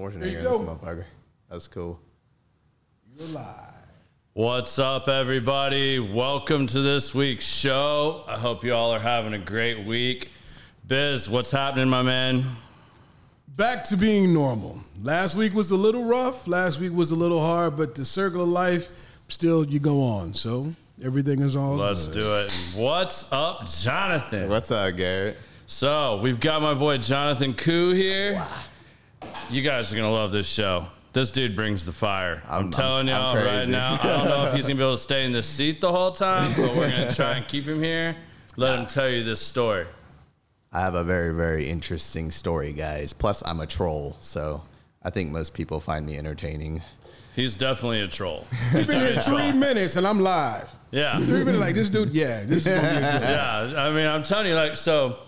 Schwarzenegger There you in this go. motherfucker. That's cool. You're live. What's up, everybody? Welcome to this week's show. I hope you all are having a great week. Biz, what's happening, my man? Back to being normal. Last week was a little rough. Last week was a little hard, but the circle of life, still you go on. So everything is all Let's good. do it. What's up, Jonathan? What's up, Garrett? So, we've got my boy Jonathan Cu here. You guys are going to love this show. This dude brings the fire. I'm, I'm- telling I'm- y'all I'm right now. I don't know if he's going to be able to stay in this seat the whole time, but we're going to try and keep him here. Let him tell you this story. I have a very, very interesting story, guys. Plus, I'm a troll, so I think most people find me entertaining. He's definitely a troll. We've been here three minutes and I'm live. Yeah. Three minutes like this dude. Yeah, this is gonna be a good. yeah, I mean, I'm telling you, like, so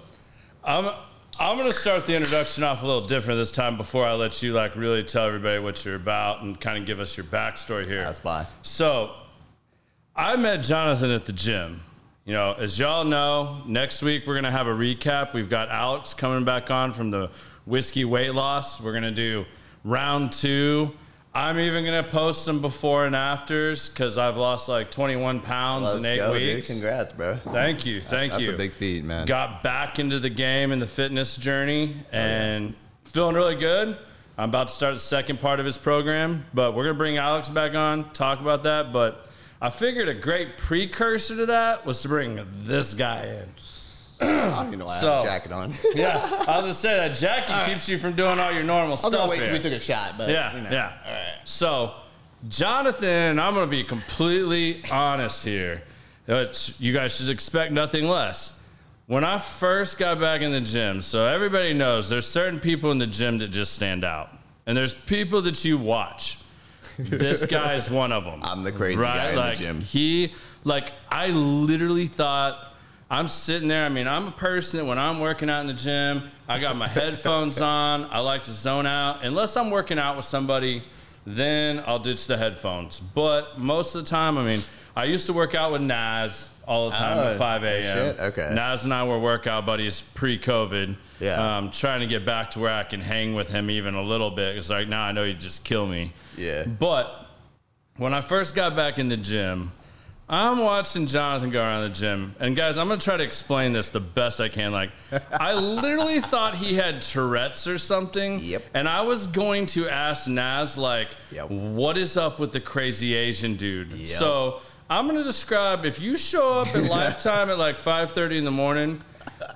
I'm I'm gonna start the introduction off a little different this time before I let you like really tell everybody what you're about and kind of give us your backstory here. That's fine. So I met Jonathan at the gym. You know, as y'all know, next week we're gonna have a recap. We've got Alex coming back on from the whiskey weight loss. We're gonna do round two. I'm even gonna post some before and afters because I've lost like 21 pounds Let's in eight go, weeks. dude. Congrats, bro. Thank you, thank That's you. That's a big feat, man. Got back into the game and the fitness journey, and feeling really good. I'm about to start the second part of his program, but we're gonna bring Alex back on, talk about that. But I figured a great precursor to that was to bring this guy in. I don't even know why I So- have a jacket on. Yeah, I was gonna say that Jackie keeps you from doing all your normal I was stuff. gonna wait till here. we took a shot, but Yeah, you know. yeah. All right. So, Jonathan, I'm going to be completely honest here. Uh, Which you guys should expect nothing less. When I first got back in the gym, so everybody knows there's certain people in the gym that just stand out, and there's people that you watch. This guy's one of them. I'm the crazy guy in the gym. He, like, I literally thought. I'm sitting there. I mean, I'm a person that when I'm working out in the gym, I got my headphones on. I like to zone out. Unless I'm working out with somebody, then I'll ditch the headphones. But most of the time, I mean, I used to work out with Naz all the time Oh, at 5 no a.m. shit? Okay. Naz and I were workout buddies pre-COVID. Yeah. Um, trying to get back to where I can hang with him even a little bit because like now I know he'd just kill me. Yeah. But when I first got back in the gym, I'm watching Jonathan go around the gym. And guys, I'm going to try to explain this the best I can. Like, I literally thought he had Tourette's or something. Yep. And I was going to ask Naz, like, Yep. what is up with the crazy Asian dude? Yep. So I'm going to describe if you show up at Lifetime at like 5.30 in the morning,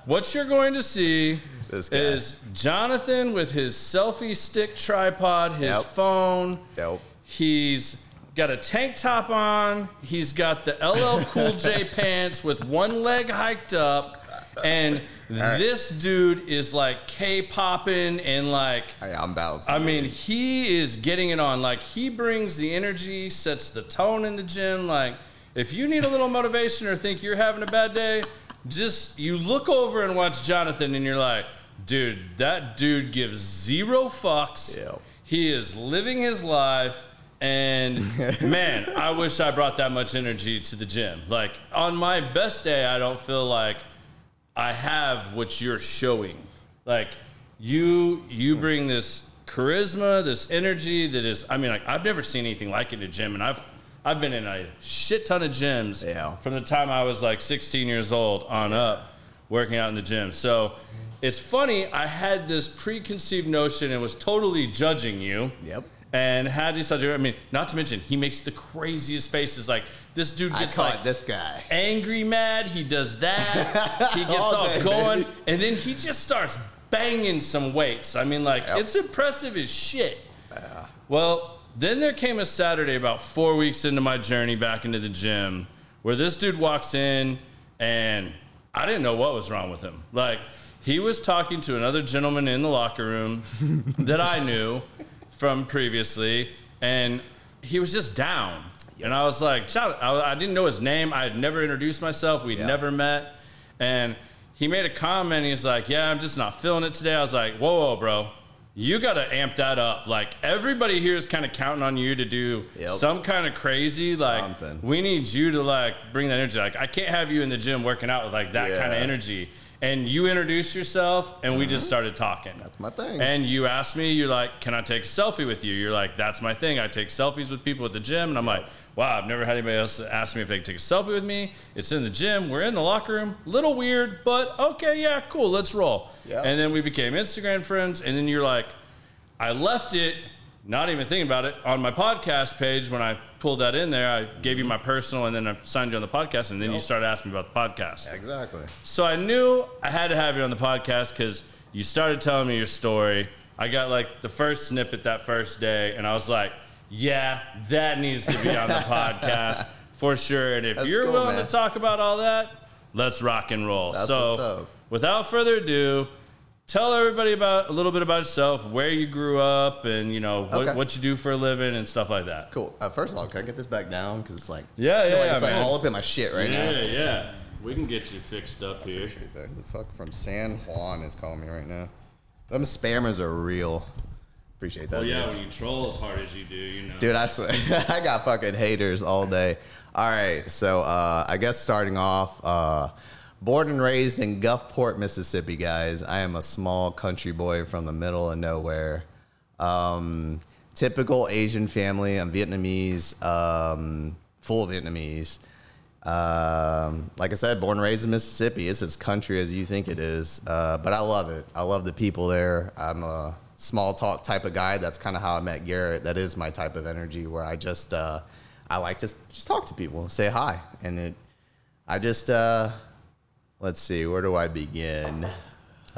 what you're going to see is Jonathan with his selfie stick tripod, his Yep. phone. Dope. He's got a tank top on. He's got the LL Cool J pants with one leg hiked up. And this dude is like K popping and like, Hey, I'm balanced. I mean, he is getting it on. Like, he brings the energy, sets the tone in the gym. Like, if you need a little motivation or think you're having a bad day, just you look over and watch Jonathan and you're like, dude, that dude gives zero fucks. He is living his life. And man, I wish I brought that much energy to the gym. Like, on my best day, I don't feel like I have what you're showing. Like you you hmm. bring this charisma, this energy that is I mean like I've never seen anything like it in a gym and I've I've been in a shit ton of gyms Yeah. from the time I was like 16 years old on up working out in the gym. So it's funny, I had this preconceived notion and was totally judging you. Yep. And had these such I mean, not to mention he makes the craziest faces like this dude gets like this guy. angry mad. He does that. He gets All all day, going, baby. and then he just starts banging some weights. I mean, like Yep. it's impressive as shit. Well, then there came a Saturday about four weeks into my journey back into the gym where this dude walks in, and I didn't know what was wrong with him. Like he was talking to another gentleman in the locker room that I knew from previously, and he was just down. And I was like, I, I didn't know his name. I had never introduced myself. We'd Yeah. never met. And he made a comment. He's like, Yeah, I'm just not feeling it today. I was like, Whoa, whoa, bro. You got to amp that up. Like, everybody here is kind of counting on you to do Yep. some kind of crazy. Like, Something. we need you to, like, bring that energy. Like, I can't have you in the gym working out with, like, that Yeah. kind of energy. And you introduced yourself, and we just started talking. That's my thing. And you asked me, you're like, "Can I take a selfie with you?" You're like, "That's my thing. I take selfies with people at the gym." And I'm like, "Wow, I've never had anybody else ask me if they can take a selfie with me." It's in the gym. We're in the locker room. Little weird, but okay, yeah, cool. Let's roll. Yeah. And then we became Instagram friends. And then you're like, I left it, not even thinking about it, on my podcast page. When I pulled that in there, I gave you mm-hmm. my personal, and then I signed you on the podcast, and then you started asking me about the podcast. Exactly. So I knew I had to have you on the podcast because you started telling me your story. I got like the first snippet that first day, and I was like, "Yeah, that needs to be on the podcast for sure." And if That's you're cool, willing man. to talk about all that, let's rock and roll. That's so, what's up. without further ado, tell everybody about a little bit about yourself, where you grew up, and you know what, Okay. what you do for a living and stuff like that. Cool. Uh, first of all, can I get this back down? Because it's like, Yeah, I yeah, like it's like all up in my shit right now. yeah, yeah. We can get you fixed up here. Appreciate that. Who the fuck from San Juan is calling me right now? Them spammers are real. Appreciate that. Well, yeah, dude. when you troll as hard as you do, you know. Dude, I swear, I got fucking haters all day. All right, so uh, I guess starting off, uh, born and raised in Gulfport, Mississippi, guys. I am a small country boy from the middle of nowhere. Um, typical Asian family. I'm Vietnamese, um, full Vietnamese. Um, like I said, born and raised in Mississippi. It's as country as you think it is, uh, but I love it. I love the people there. I'm a small talk type of guy. That's kind of how I met Garrett. That is my type of energy, where I just uh, I like to just talk to people, say hi, and it. I just uh, let's see, where do I begin?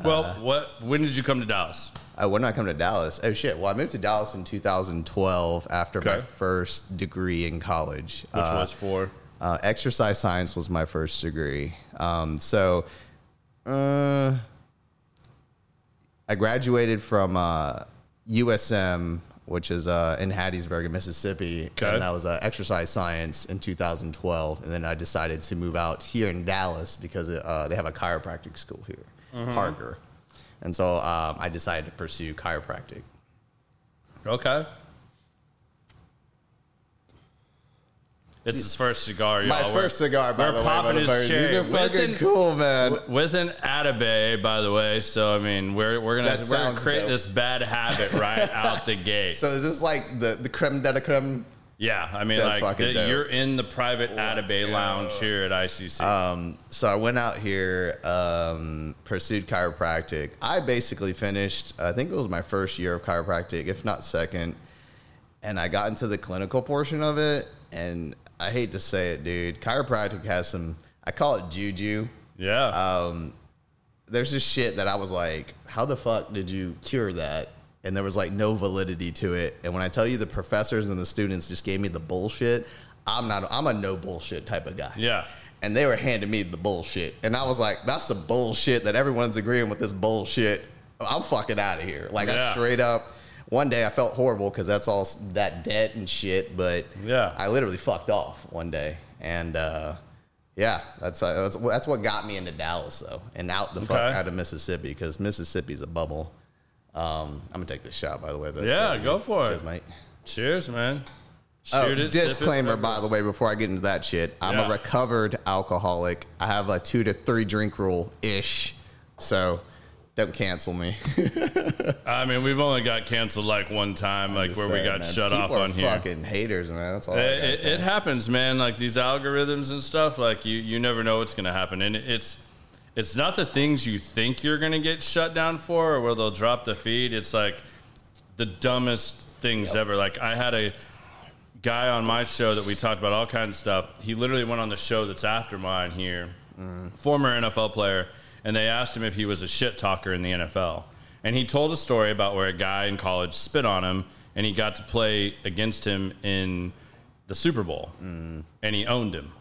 Well, what? When did you come to Dallas? Uh, when did I come to Dallas? Oh shit! Well, I moved to Dallas in 2012 after my first degree in college. Which Uh, was for? Uh, exercise science was my first degree. Um, so, uh, I graduated from uh, USM, which is uh, in Hattiesburg, in Mississippi, Okay. and that was uh, exercise science in 2012. And then I decided to move out here in Dallas because uh, they have a chiropractic school here, Mm-hmm. Parker. And so um, I decided to pursue chiropractic. Okay. It's his first cigar, y'all. My We're- first cigar, by we're the way. popping his motherfuckers. cherry These are with fucking an- cool, man. with an Atabey, by the way. So I mean, we're we're gonna That we're gonna sounds create dope. this bad habit right out the gate. So is this like the the creme de la creme? yeah, I mean, That's like fucking the- dope. you're in the private Let's Atabey go. lounge here at ICC. Um, so I went out here, um, pursued chiropractic. I basically finished. I think it was my first year of chiropractic, if not second. And I got into the clinical portion of it, and I hate to say it, dude. Chiropractic has some. I call it juju. yeah. um, there's just shit that I was like, how the fuck did you cure that? And there was like no validity to it. And when I tell you the professors and the students just gave me the bullshit, I'm not, I'm a no bullshit type of guy. yeah. And they were handing me the bullshit. And I was like, that's the bullshit that everyone's agreeing with this bullshit. I'm fucking out of here. Like, Yeah. I straight up, one day I felt horrible because that's all that debt and shit. But Yeah. I literally fucked off one day. And, uh, yeah, that's, uh, that's that's what got me into Dallas though, and out the fuck out of Mississippi because Mississippi's a bubble. Um, I'm gonna take this shot by the way. That's Yeah, go for Cheers, it. Cheers, mate. Cheers, man. Oh, Shoot it, sip it, disclaimer, whatever. by the way, before I get into that shit, I'm Yeah. a recovered alcoholic. I have a two to three drink rule ish, so don't cancel me. I mean, we've only got canceled like one time, like Just where we got man. shut People off are on here. Fucking haters, man. That's all. It, gotta it, it happens, man. Like these algorithms and stuff. Like you, you never know what's gonna happen, and it's it's not the things you think you're gonna get shut down for, or where they'll drop the feed. It's like the dumbest things ever. Like I had a guy on my show that we talked about all kinds of stuff. He literally went on the show that's after mine here, mm-hmm. former NFL player, and they asked him if he was a shit talker in the NFL. And he told a story about where a guy in college spit on him, and he got to play against him in the Super Bowl, mm. and he owned him.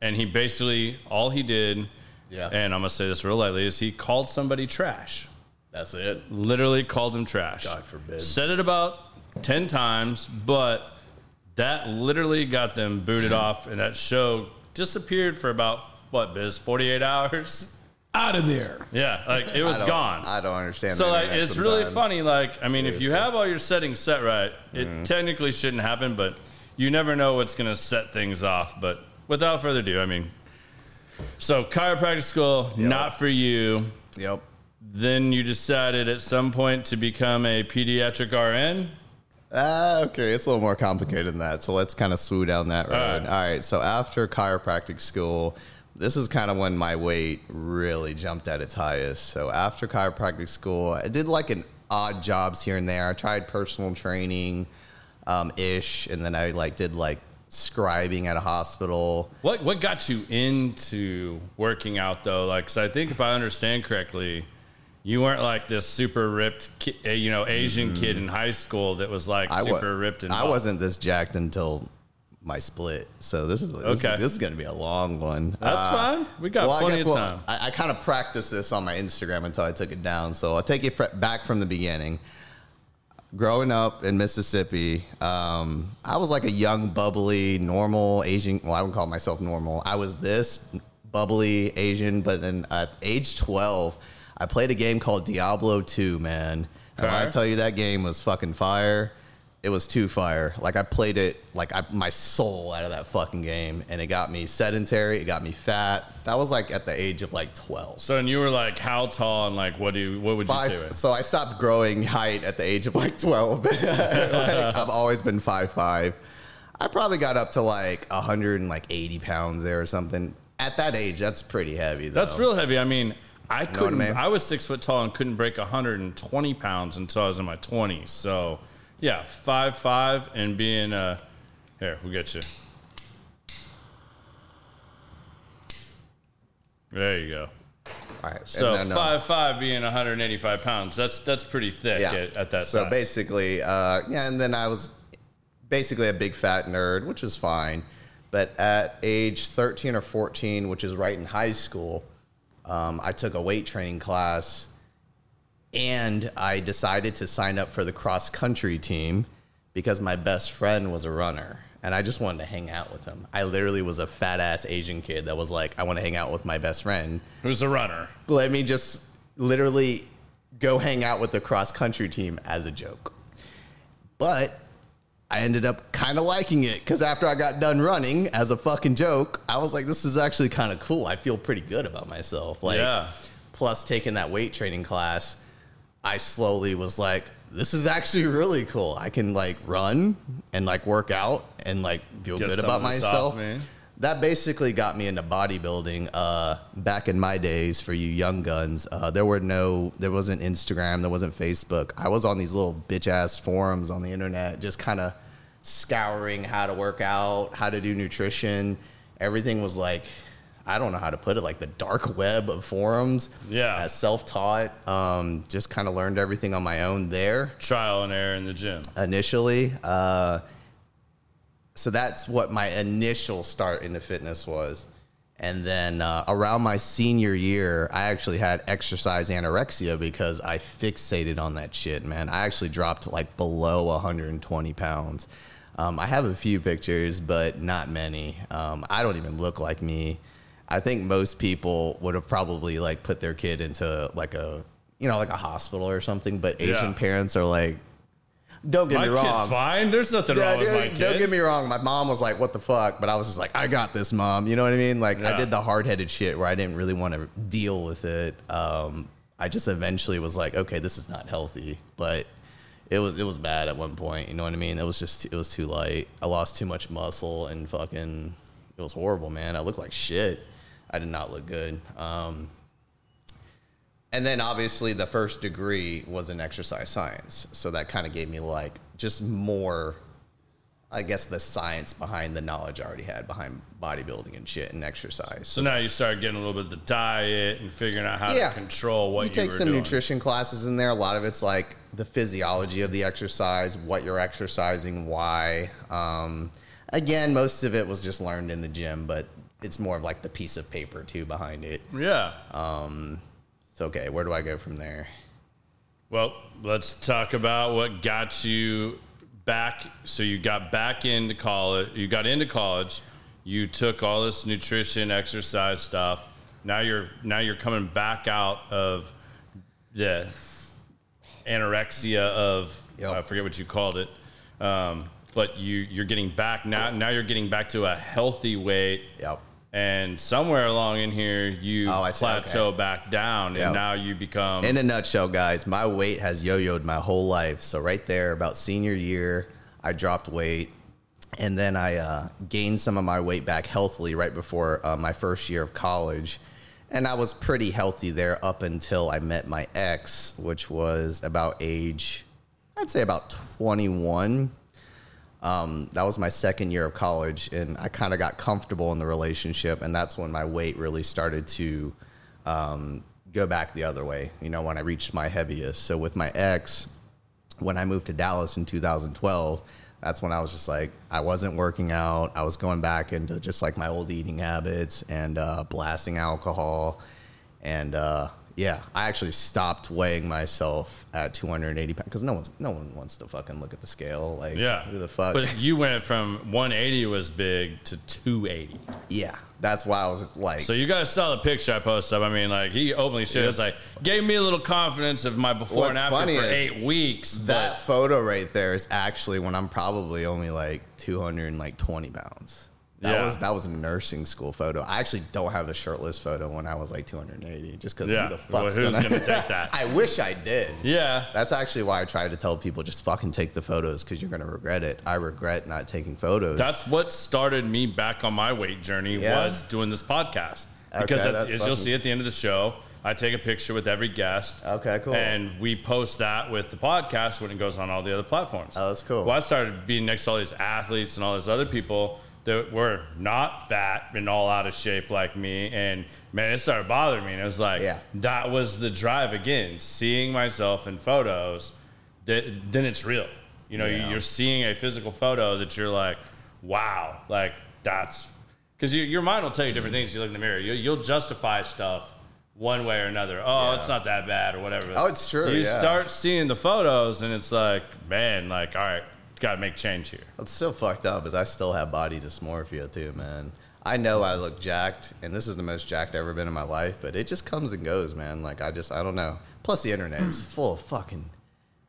And he basically all he did, Yeah. and I'm gonna say this real lightly, is he called somebody trash That's it. literally called him trash. God forbid. Said it about 10 times, but that literally got them booted off, and that show disappeared for about, what, Biz, 48 hours? Out of there. Yeah, like it was don't- gone. I don't understand. so like internet it's really funny. Like I mean, if you have all your settings set right, it Mm-hmm. technically shouldn't happen, but you never know what's gonna set things off. But without further ado, I mean, So chiropractic school, not for you. Yep. Then you decided at some point to become a pediatric RN. Uh, okay, it's a little more complicated than that. So let's kind of swoop down that road. right. All right. So after chiropractic school, this is kind of when my weight really jumped at its highest. So after chiropractic school, I did like an odd jobs here and there. I tried personal training, um, ish, and then I like did like scribing at a hospital. What what got you into working out though? Like, 'cause I think if I understand correctly, you weren't like this super ripped, ki- uh, you know, Asian kid in high school that was like Mm-hmm. I wa- super ripped and I buff. wasn't this jacked until my split. So this is this, Okay. is, this is going to be a long one. That's Uh, fine. We got well, I plenty guess of well, time. I, I kind of practiced this on my Instagram until I took it down. So I'll take it fr- back from the beginning. Growing up in Mississippi, um, I was like a young, bubbly, normal Asian. Well, I wouldn't call myself normal. I was this bubbly Asian, but then at age 12, I played a game called Diablo 2, man. And when I tell you that game was fucking fire, it was too fire. Like I played it like I, my soul out of that fucking game, and it got me sedentary. It got me fat. That was like at the age of like 12. So and you were like how tall and like what do you, what would you say? It? so I stopped growing height at the age of like 12. Like, I've always been five five. I probably got up to like 180 pounds there or something. At that age, that's pretty heavy. Though. That's real heavy. I mean, I what I couldn't. mean? I was six foot tall and couldn't break 120 pounds until I was in my 20s. So, yeah, five five and being uh, here we'll get you. There you go. All right. So And then, uh, five five being 185 pounds. That's that's pretty thick yeah. at, at that So size. basically, uh, yeah, and then I was basically a big fat nerd, which is fine. But at age 13 or 14, which is right in high school, um, I took a weight training class and I decided to sign up for the cross country team because my best friend was a runner and I just wanted to hang out with him. I literally was a fat ass Asian kid that was like, I want to hang out with my best friend. Who's a runner? Let me just literally go hang out with the cross country team as a joke. But I ended up kind of liking it because after I got done running as a fucking joke, I was like, this is actually kind of cool. I feel pretty good about myself. Like, Yeah. plus taking that weight training class, I slowly was like, this is actually really cool. I can like run and like work out and like feel Get good about myself. That basically got me into bodybuilding. Uh, back in my days, for you young guns, uh, there were no, there wasn't Instagram, there wasn't Facebook. I was on these little bitch ass forums on the internet, just kind of scouring how to work out, how to do nutrition. Everything was like, I don't know how to put it, like the dark web of forums. Yeah. Uh, self taught. Um, just kind of learned everything on my own there Trial and error in the gym. initially. Uh, so that's what my initial start into fitness was. And then uh, around my senior year, I actually had exercise anorexia because I fixated on that shit, man. I actually dropped like below 120 pounds. Um, I have a few pictures, but not many. Um, I don't even look like me. I think most people would have probably like put their kid into like a, you know, like a hospital or something. But Asian Yeah. parents are like, don't get My me kid's wrong. fine. There's nothing Yeah, wrong with dude, my kid. Don't get me wrong. My mom was like, "What the fuck?" But I was just like, "I got this, mom." You know what I mean? Like, I Yeah. did the hard headed shit where I didn't really want to deal with it. Um, I just eventually was like, "Okay, this is not healthy." But it was it was bad at one point. You know what I mean? It was just it was too light. I lost too much muscle and fucking. It was horrible, man. I looked like shit. I did not look good. Um, and then obviously the first degree was in exercise science. So that kind of gave me like just more, I guess, the science behind the knowledge I already had behind bodybuilding and shit and exercise. So now you start getting a little bit of the diet and figuring out how Yeah. to control what you you, take some doing. nutrition classes in there. A lot of it's like the physiology of the exercise, what you're exercising, why. Um, again, most of it was just learned in the gym, but it's more of like the piece of paper too behind it. Yeah. So okay, where do I go from there? Well, let's talk about what got you back. So you got back into college. You got into college. You took all this nutrition, exercise stuff. Now you're now you're coming back out of the anorexia of Yep. I forget what you called it. Um, but you you're getting back now. Now you're getting back to a healthy weight. Yep. And somewhere along in here you Oh, plateau okay. back down, Yep. and now you become. In a nutshell, guys, my weight has yo-yoed my whole life. So right there, about senior year, I dropped weight, and then I uh, gained some of my weight back healthily right before uh, my first year of college, and I was pretty healthy there up until I met my ex, which was about age, I'd say about 21. Um, that was my second year of college, and I kind of got comfortable in the relationship, and that's when my weight really started to um, go back the other way. You know, when I reached my heaviest. So with my ex, when I moved to Dallas in 2012, that's when I was just like, I wasn't working out. I was going back into just like my old eating habits and uh, blasting alcohol. And uh, yeah, I actually stopped weighing myself at 280 pounds because no one's no one wants to fucking look at the scale. Like, yeah, who the fuck? But you went from 180 was big to 280. yeah, that's why I was like, So you guys saw the picture I posted up. I mean, like he openly it's like gave me a little confidence of my before and after for eight weeks. that photo right there is actually when I'm probably only like 220 pounds. That Yeah. was that was a nursing school photo. I actually don't have a shirtless photo when I was like 280, just because Yeah. who the Well, fuck's who's gonna, gonna take that? I wish I did. yeah, That's actually why I try to tell people just fucking take the photos because you're gonna regret it. I regret not taking photos. That's what started me back on my weight journey Yeah. was doing this podcast. Because Okay, as you'll see at the end of the show, I take a picture with every guest. Okay, cool. And we post that with the podcast when it goes on all the other platforms. Oh, that's cool. Well, I started being next to all these athletes and all these other people that were not fat and all out of shape like me. And man, it started bothering me. And it was like, Yeah. that was the drive again, seeing myself in photos, that, then it's real. You know, Yeah. you're seeing a physical photo that you're like, wow, like that's because you, your mind will tell you different things. You look in the mirror, you, you'll justify stuff one way or another. Oh, Yeah. it's not that bad or whatever. Oh, it's true, You yeah. start seeing the photos, and it's like, man, like, all right, got to make change here. What's so fucked up is I still have body dysmorphia too, man. I know I look jacked, and this is the most jacked I've ever been in my life, but it just comes and goes, man. Like I just, I don't know. Plus, the internet is full of fucking,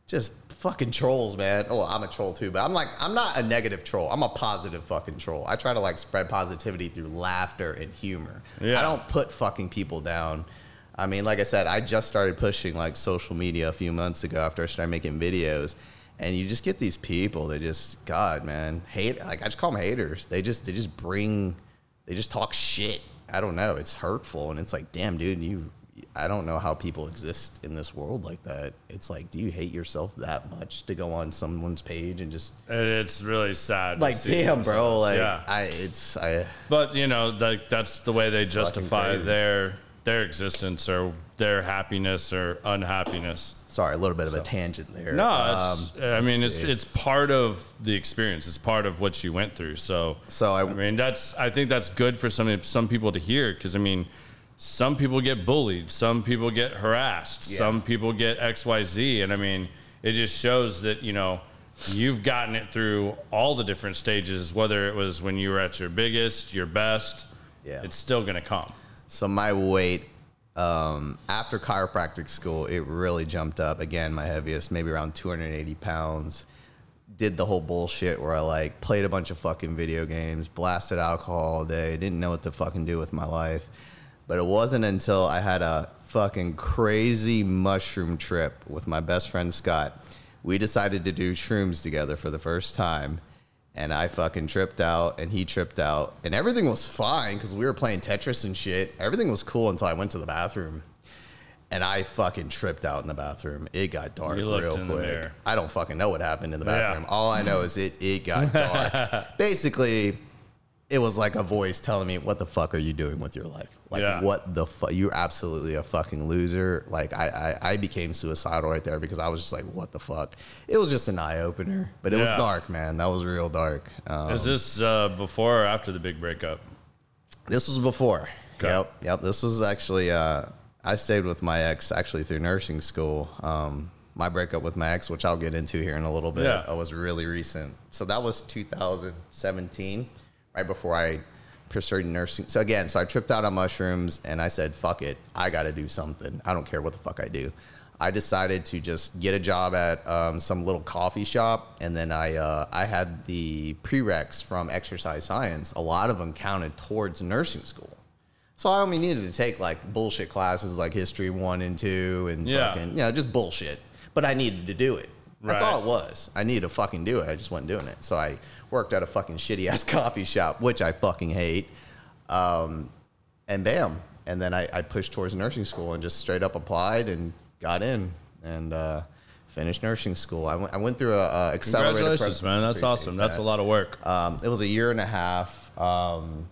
just fucking trolls, man. Oh, I'm a troll too, but I'm like, I'm not a negative troll. I'm a positive fucking troll. I try to like spread positivity through laughter and humor. Yeah. I don't put fucking people down. I mean, like I said, I just started pushing like social media a few months ago after I started making videos, and you just get these people that just, God, man, hate. Like I just call them haters. They just, they just bring, they just talk shit. I don't know. It's hurtful, and it's like, damn, dude, you. I don't know how people exist in this world like that. It's like, do you hate yourself that much to go on someone's page and just It's really sad. like, see damn, bro, like, yeah. I, it's, I, But you know, like that's the way they justify their their existence or their happiness or unhappiness. Sorry, a little bit of a tangent there. No, Um, I mean it's see. it's part of the experience. It's part of what you went through. So So I- I mean that's I think that's good for some some people to hear because I mean some people get bullied, some people get harassed, Yeah. some people get X Y Z, and I mean it just shows that you know you've gotten it through all the different stages. Whether it was when you were at your biggest, your best, Yeah. it's still gonna come. So my weight um, after chiropractic school, it really jumped up. Again, my heaviest, maybe around 280 pounds. Did the whole bullshit where I like played a bunch of fucking video games, blasted alcohol all day, didn't know what to fucking do with my life. But it wasn't until I had a fucking crazy mushroom trip with my best friend Scott. We decided to do shrooms together for the first time and I fucking tripped out, and he tripped out, and everything was fine because we were playing Tetris and shit. Everything was cool until I went to the bathroom, and I fucking tripped out in the bathroom. It got dark real quick. I don't fucking know what happened in the Yeah. bathroom. All I know is it it got dark. Basically, it was like a voice telling me, "What the fuck are you doing with your life? Like, Yeah. what the fuck? You're absolutely a fucking loser." Like, I, I I became suicidal right there because I was just like, "What the fuck?" It was just an eye opener, but it was dark, man. That was real dark. Um, Is this uh, before or after the big breakup? this was before. Okay. Yep, yep. This was actually. Uh, I stayed with my ex actually through nursing school. Um, my breakup with my ex, which I'll get into here in a little bit, Yeah. uh, was really recent. So that was 2017, right before I pursued nursing. So again, so I tripped out on mushrooms and I said, "Fuck it, I got to do something. I don't care what the fuck I do." I decided to just get a job at um, some little coffee shop, and then I uh, I had the prereqs from exercise science. A lot of them counted towards nursing school, so I only needed to take like bullshit classes like history one and two, and Yeah. fucking you know just bullshit. But I needed to do it. That's Right. all it was. I needed to fucking do it. I just wasn't doing it. So I worked at a fucking shitty ass coffee shop, which I fucking hate. Um, and bam. And then I, I pushed towards nursing school and just straight up applied and got in and uh, finished nursing school. I went, I went through a, a accelerated. Congratulations, program. man. That's awesome. That's a lot of work. Um, it was a year and a half um,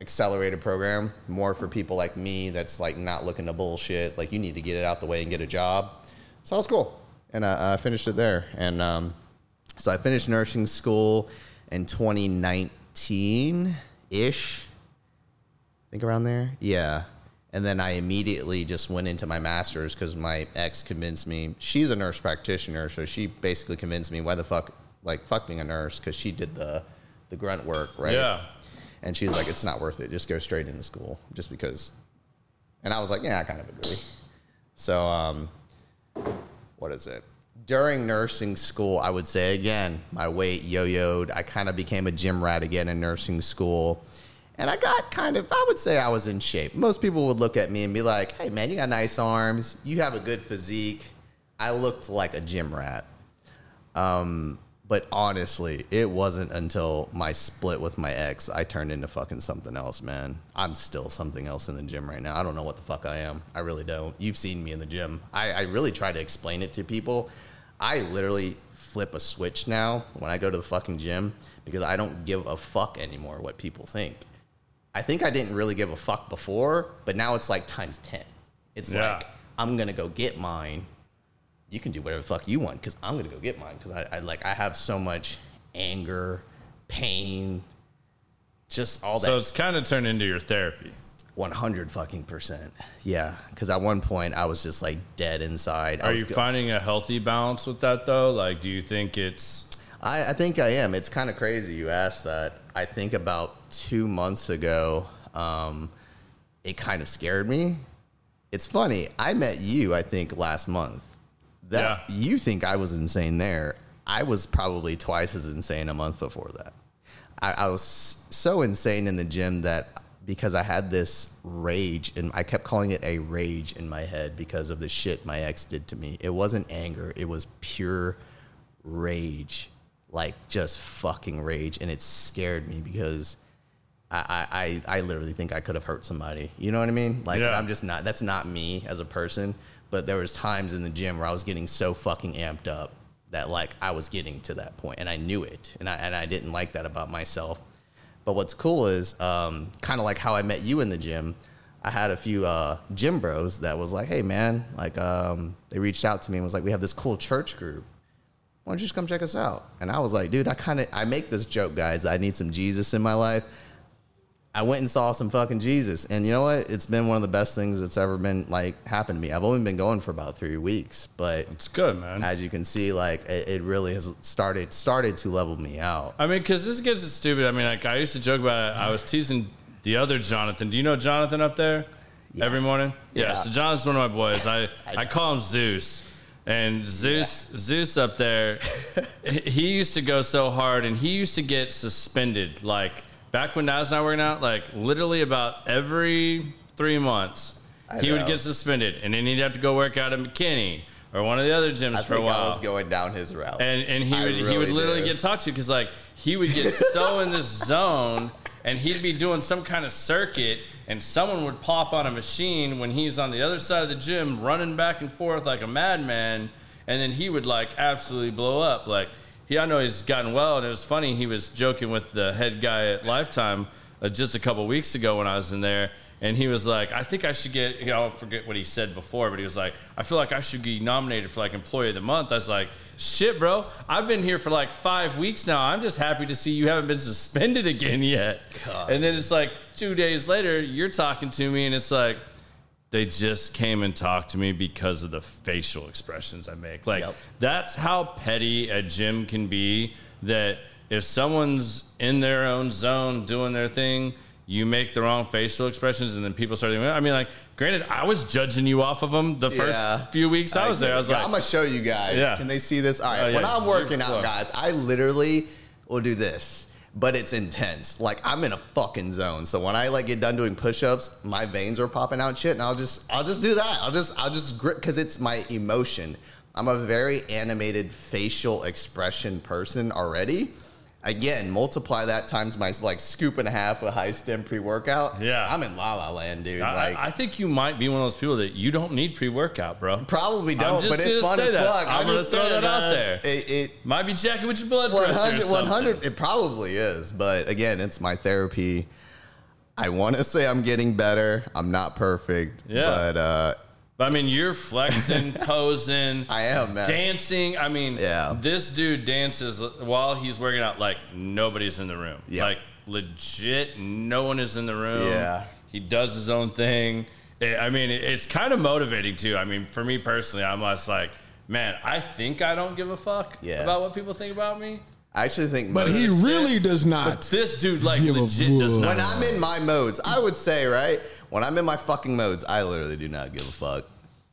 accelerated program, more for people like me that's like not looking to bullshit. Like you need to get it out the way and get a job. So it was cool, and I, I finished it there. And um, so I finished nursing school in 2019 ish. I think around there, yeah. And then I immediately just went into my master's because my ex convinced me. She's a nurse practitioner, so she basically convinced me why the fuck, like, fuck being a nurse because she did the the grunt work, right? Yeah. And she's like, it's not worth it. Just go straight into school, just because. And I was like, yeah, I kind of agree. So, um, what is it? During nursing school, I would say again, my weight yo-yoed. I kind of became a gym rat again in nursing school. And I got kind of, I would say I was in shape. Most people would look at me and be like, hey man, you got nice arms. You have a good physique. I looked like a gym rat. Um, but honestly, it wasn't until my split with my ex I turned into fucking something else, man. I'm still something else in the gym right now. I don't know what the fuck I am. I really don't. You've seen me in the gym. I, I really try to explain it to people. I literally flip a switch now when I go to the fucking gym because I don't give a fuck anymore what people think. I think I didn't really give a fuck before, but now it's like times 10. It's Yeah. like, I'm gonna go get mine you can do whatever the fuck you want because I'm gonna go get mine because I, I like I have so much anger, pain, just all that. So it's kind of turned into your therapy. 100 fucking percent. Yeah, because at one point I was just like dead inside. Are you go- finding a healthy balance with that though? Like, do you think it's I, I think I am. It's kind of crazy you asked that. I think about two months ago, um, it kind of scared me. It's funny. I met you, I think, last month. That Yeah. you think I was insane there. I was probably twice as insane a month before that. I, I was so insane in the gym that because I had this rage and I kept calling it a rage in my head because of the shit my ex did to me. It wasn't anger, it was pure rage. Like just fucking rage. And it scared me because I, I, I literally think I could have hurt somebody. You know what I mean? Like Yeah. I'm just not that's not me as a person. But there was times in the gym where I was getting so fucking amped up that like I was getting to that point and I knew it. And I and I didn't like that about myself. But what's cool is um, kind of like how I met you in the gym. I had a few uh, gym bros that was like, "Hey man," like um, they reached out to me and was like, "We have this cool church group. Why don't you just come check us out?" And I was like, "Dude, I kind of I make this joke, guys. I need some Jesus in my life." I went and saw some fucking Jesus, and you know what? It's been one of the best things that's ever been like happened to me. I've only been going for about three weeks, but it's good, man? as you can see, like it, it really has started started to level me out. I mean, because this gets it stupid. I mean, like I used to joke about it. I was teasing the other Jonathan. Do you know Jonathan up there? Every morning. Yeah. Yeah. So Jonathan's one of my boys. I I call him Zeus. And Zeus, Zeus up there, he- he used to go so hard, and he used to get suspended. Like back when Naz and I were working out, like literally about every three months, I he would get suspended, and then he'd have to go work out at McKinney or one of the other gyms I for a while I was going down his route. and and he I would he would literally do. get talked to because like he would get so in this zone and he'd be doing some kind of circuit and someone would pop on a machine when he's on the other side of the gym running back and forth like a madman and then he would like absolutely blow up like he I know he's gotten well and it was funny he was joking with the head guy at Lifetime uh, just a couple weeks ago when I was in there and he was like, I think I should get, you know, I forget what he said before, but he was like, I feel like I should be nominated for like Employee of the Month. I was like, shit, bro. I've been here for like five weeks now. I'm just happy to see you haven't been suspended again yet. And then it's like two days later, you're talking to me, and it's like, they just came and talked to me because of the facial expressions I make. Like, Yep. that's how petty a gym can be that if someone's in their own zone doing their thing, you make the wrong facial expressions, and then people start doing. I mean, like, granted, I was judging you off of them the first Yeah. few weeks I was there. I was Yeah, like, I'm gonna show you guys. Yeah. Can they see this? All right. Oh, yeah. When I'm You're working out, guys, I literally will do this, but it's intense. Like I'm in a fucking zone. So when I like get done doing push-ups, my veins are popping out shit, and I'll just I'll just do that. I'll just I'll just grip because it's my emotion. I'm a very animated facial expression person already. Again, multiply that times my like scoop and a half of high stem pre workout. Yeah. I'm in la la land, dude. I, like I think you might be one of those people that you don't need pre workout, bro. Probably don't, but it's gonna fun as that. fuck. I'm gonna just throw that out there. It, it Might be jacking with your blood pressure. 100, or 100, it probably is, but again, it's my therapy. I want to say I'm getting better. I'm not perfect, Yeah. but uh, But I mean, you're flexing, posing, I am, man. dancing. I mean, Yeah. this dude dances while he's working out like nobody's in the room. Yeah. Like legit, no one is in the room. Yeah. He does his own thing. I I mean, it- it's kind of motivating too. I mean, for me personally, I'm just like, man, I think I don't give a fuck Yeah. about what people think about me. I actually think. But most- he really does not. But this dude, like, legit does not. when I'm in my modes, I would say, right? When I'm in my fucking modes, I literally do not give a fuck.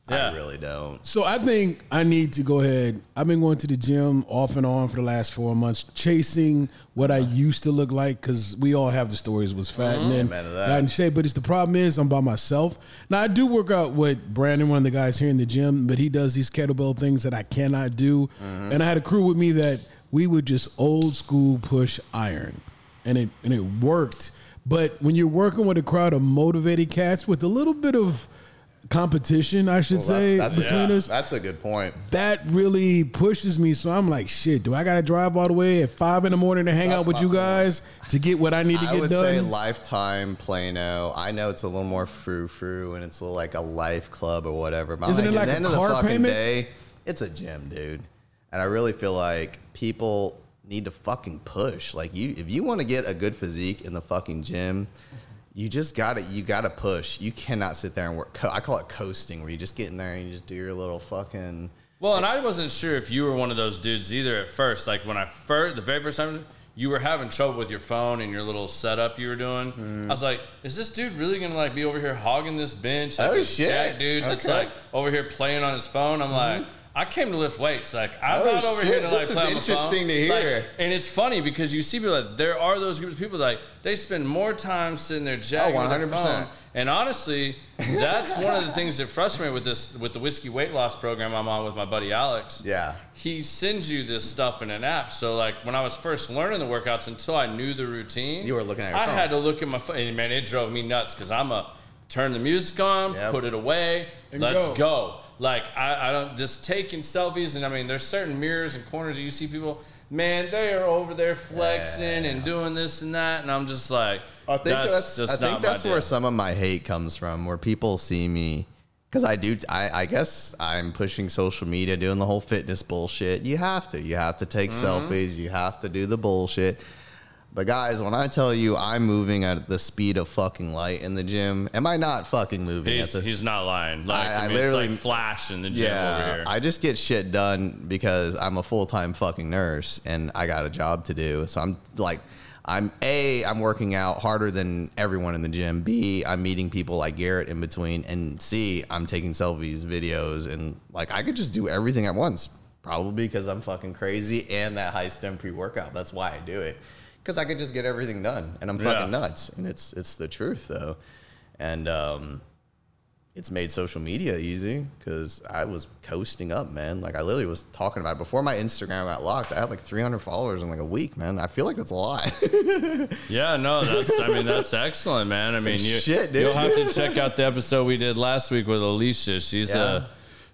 Yeah. I really don't. So I think I need to go ahead. I've been going to the gym off and on for the last four months, chasing what I used to look like because we all have the stories was fat and then Amen to that. got in shape. But it's the problem is I'm by myself. Now I do work out with Brandon, one of the guys here in the gym, but he does these kettlebell things that I cannot do. Mm-hmm. And I had a crew with me that we would just old school push iron, and it and it worked. But when you're working with a crowd of motivated cats with a little bit of competition, I should Well, say, that's, that's, between a, us, that's a good point. that really pushes me. So I'm like, shit, do I got to drive all the way at five in the morning to hang That's out with you point. guys to get what I need to I get would done? say Lifetime Plano. I know it's a little more frou frou and it's a little like a life club or whatever. But I'm Isn't it at like the a end of the car fucking payment? day, it's a gym, dude. And I really feel like people need to fucking push. Like you, if you want to get a good physique in the fucking gym, you just gotta you gotta push. You cannot sit there and work. Co- I call it coasting, where you just get in there and you just do your little fucking. Well, and I wasn't sure if you were one of those dudes either at first. Like when I first, the very first time you were having trouble with your phone and your little setup you were doing, Mm. I was like, is this dude really gonna like be over here hogging this bench? Like Oh, shit. jack dude that's Okay. Mm-hmm. like over here playing on his phone. I'm like. I came to lift weights. Like I'm Oh, not over shit. here to like This is play on my interesting phone. to Like, hear. and it's funny because you see people like there are those groups of people that, like they spend more time sitting there jacking Oh, 100%. phone. And honestly, that's one of the things that frustrates me with this with the whiskey weight loss program I'm on with my buddy Alex Yeah. he sends you this stuff in an app. So like when I was first learning the workouts, until I knew the routine, You were looking at your I phone. had to look at my phone, and man, it drove me nuts because I'm a turn the music on, Yep. put it away, And let's go. go. Like I, I don't this taking selfies, and I mean, there's certain mirrors and corners that you see people. Man, they are over there flexing and doing this and that, and I'm just like, I think that's, just I think that's where deal. some of my hate comes from, where people see me because I do. I, I guess I'm pushing social media, doing the whole fitness bullshit. You have to. You have to take Mm-hmm. selfies. You have to do the bullshit. But guys, when I tell you I'm moving at the speed of fucking light in the gym, am I not fucking moving He's, the he's not lying. Like I- I, literally- like flash in the gym over yeah, here. I just get shit done because I'm a full time fucking nurse and I got a job to do. So I'm like, I'm A, I'm working out harder than everyone in the gym. B, I'm meeting people like Garrett in between. And C, I'm taking selfies, videos, and like I could just do everything at once. Probably because I'm fucking crazy and that high stim pre workout. That's why I do it. Because I could just get everything done and I'm fucking Yeah. nuts. And it's it's the truth though. And um it's made social media easy because I was coasting up, man. Like I literally was talking about it. before my Instagram got locked. I had like 300 followers in like a week, man. I feel like that's a lot. Yeah, no, that's I mean that's excellent, man. I mean, you, shit, dude. you'll have to check out the episode we did last week with Alicia. She's Yeah. a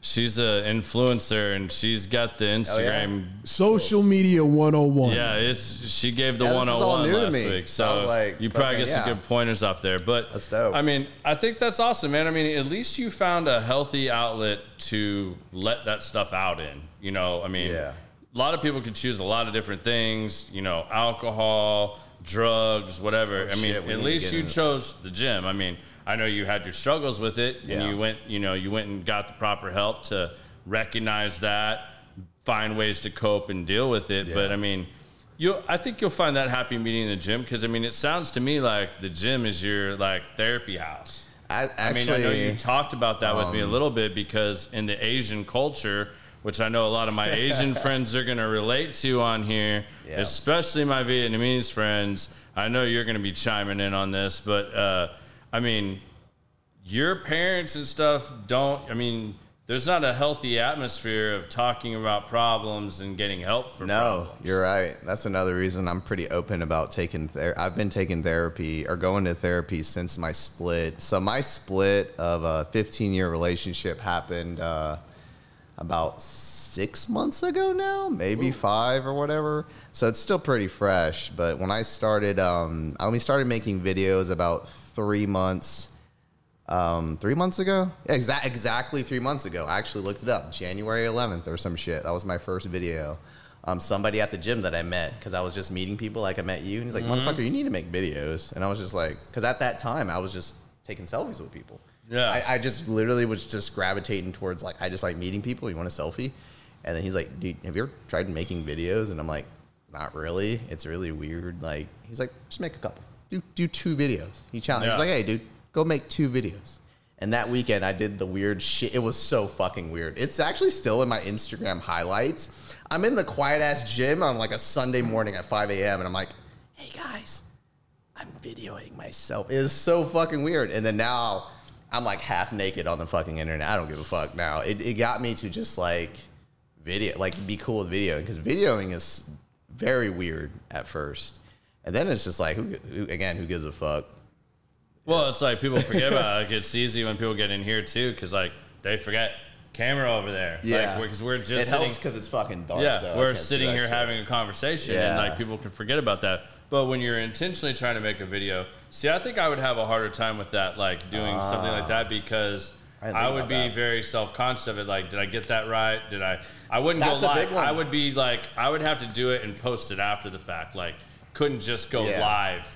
she's a influencer and she's got the Instagram. Social media 101. yeah. it's she gave the Yeah, this is oh all 101 new to last me. week, So I so was like, you probably fucking get some yeah. good pointers off there. But That's dope. I mean, I think that's awesome, man. I mean, at least you found a healthy outlet to let that stuff out in. You know, I mean, Yeah. a lot of people can choose a lot of different things. You know, alcohol, drugs, whatever. Oh, I mean, shit, at least you chose the gym. I mean, I know you had your struggles with it, and you went, you know, you went and got the proper help to recognize that, find ways to cope and deal with it. But I mean, you I think you'll find that happy meeting in the gym because I mean it sounds to me like the gym is your like therapy house. I, I mean, I know you talked about that with me a little bit because in the Asian culture, which I know a lot of my Asian friends are going to relate to on here, Yeah. especially my Vietnamese friends. I know you're going to be chiming in on this, but uh, I mean, your parents and stuff don't. I mean, there's not a healthy atmosphere of talking about problems and getting help for No, problems. you're right. That's another reason I'm pretty open about taking ther- I've been taking therapy or going to therapy since my split. So my split of a 15 year relationship happened uh, about six months ago now, maybe five or whatever. So it's still pretty fresh. But when I started, um, I only started making videos about three months um, three months ago. Exa- exactly three months ago. I actually looked it up, January 11th or some shit. That was my first video. Um, somebody at the gym that I met because I was just meeting people like I met you, and he's like, "Motherfucker, you need to make videos." And I was just like, because at that time I was just taking selfies with people. Yeah. I, I just literally was just gravitating towards like I just like meeting people. You want a selfie? And then he's like, "Dude, have you ever tried making videos?" And I'm like, "Not really. It's really weird." Like he's like, "Just make a couple. Do do two videos." He challenged. Yeah. He's like, "Hey, dude, go make two videos." And that weekend, I did the weird shit. It was so fucking weird. It's actually still in my Instagram highlights. I'm in the quiet ass gym on like a Sunday morning at 5 a.m. and I'm like, "Hey guys, I'm videoing myself. It's so fucking weird. And then now I'm like half naked on the fucking internet. I don't give a fuck now. It, it got me to just like video, like be cool with videoing because videoing is very weird at first. And then it's just like, who, who again, who gives a fuck? Well, it's like people forget about it. Like, it's easy when people get in here too, because like they forget camera over there. Yeah. because we're, just it sitting. helps because it's fucking dark. yeah, though. We're sitting here having a conversation, and like people can forget about that. But when you're intentionally trying to make a video, see, I think I would have a harder time with that, like doing something like ah. that, because. I I, would be that. very self conscious of it. Like, did I get that right? Did I? I wouldn't That's go live. I would be like, I would have to do it and post it after the fact. Like, couldn't just go Yeah. live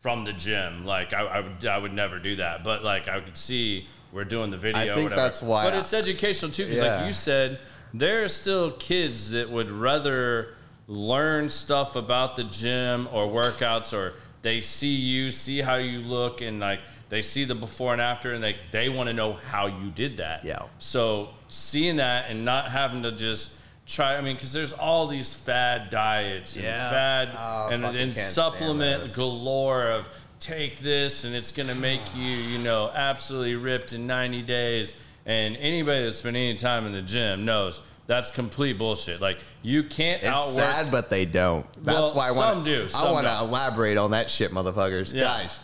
from the gym. Like I, I would, I would never do that. But like I could see we're doing the video. I think whatever. that's why But it's educational too, because Yeah. like you said, there are still kids that would rather learn stuff about the gym or workouts, or they see you, see how you look, and like they see the before and after, and they they want to know how you did that. Yeah. So seeing that and not having to just try, I mean, because there's all these fad diets and Yeah. fad Oh, and, and supplement galore of take this and it's gonna make you, you know, absolutely ripped in 90 days. And anybody that's spent any time in the gym knows that's complete bullshit. Like you can't It's outwork. sad, but they don't. That's Well, why I want. some do, I want to elaborate on that shit, motherfuckers. Yeah. Guys,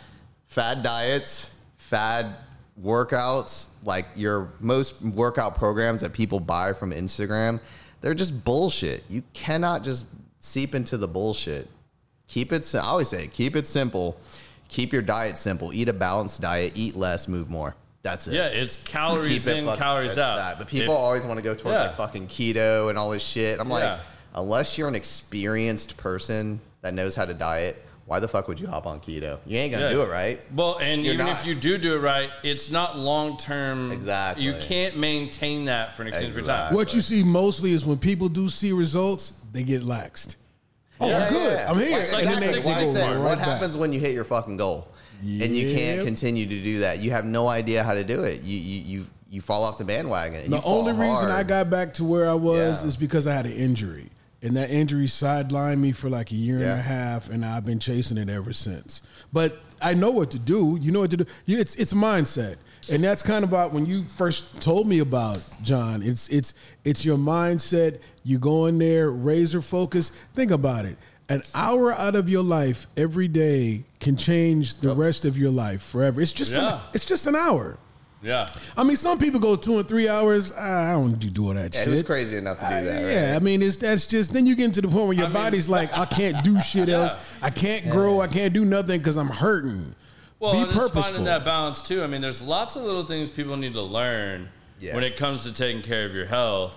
fad diets, fad workouts, like your most workout programs that people buy from Instagram, they're just bullshit. You cannot just seep into the bullshit. Keep it. I always say, keep it simple. Keep your diet simple. Eat a balanced diet. Eat less. Move more. That's it. yeah, it's calories Keep in, fucking- calories that's out. that. But people If- always want to go towards Yeah. like fucking keto and all this shit. I'm Yeah. like, unless you're an experienced person that knows how to diet, why the fuck would you hop on keto? You ain't gonna Yeah. do it right. Well, and You're even not. if you do do it right, it's not long term. Exactly. You can't maintain that for an extended period of time. What you see mostly is when people do see results, they get laxed. Oh, Yeah, I'm good. yeah. I'm here. Like and then a they, six they Why go say, right what back. happens when you hit your fucking goal and you can't continue to do that? You have no idea how to do it. You you you, you fall off the bandwagon. The only reason hard. I got back to where I was Yeah. is because I had an injury. And that injury sidelined me for like a year and a half, and I've been chasing it ever since. But I know what to do. You know what to do. It's it's mindset, and that's kind of about when you first told me about John. It's it's it's your mindset. You go in there, razor focus. Think about it. An hour out of your life every day can change the rest of your life forever. It's just Yeah. an, it's just an hour. Yeah. I mean, some people go two and three hours. I don't do do all that Yeah, shit. who's crazy enough to do that? yeah, right? I mean, it's that's just then you get into the point where your I mean- body's like, I can't do shit else. I can't grow. I can't do nothing because I'm hurting. Well, Be and it's purposeful. finding that balance too. I mean, there's lots of little things people need to learn Yeah. when it comes to taking care of your health,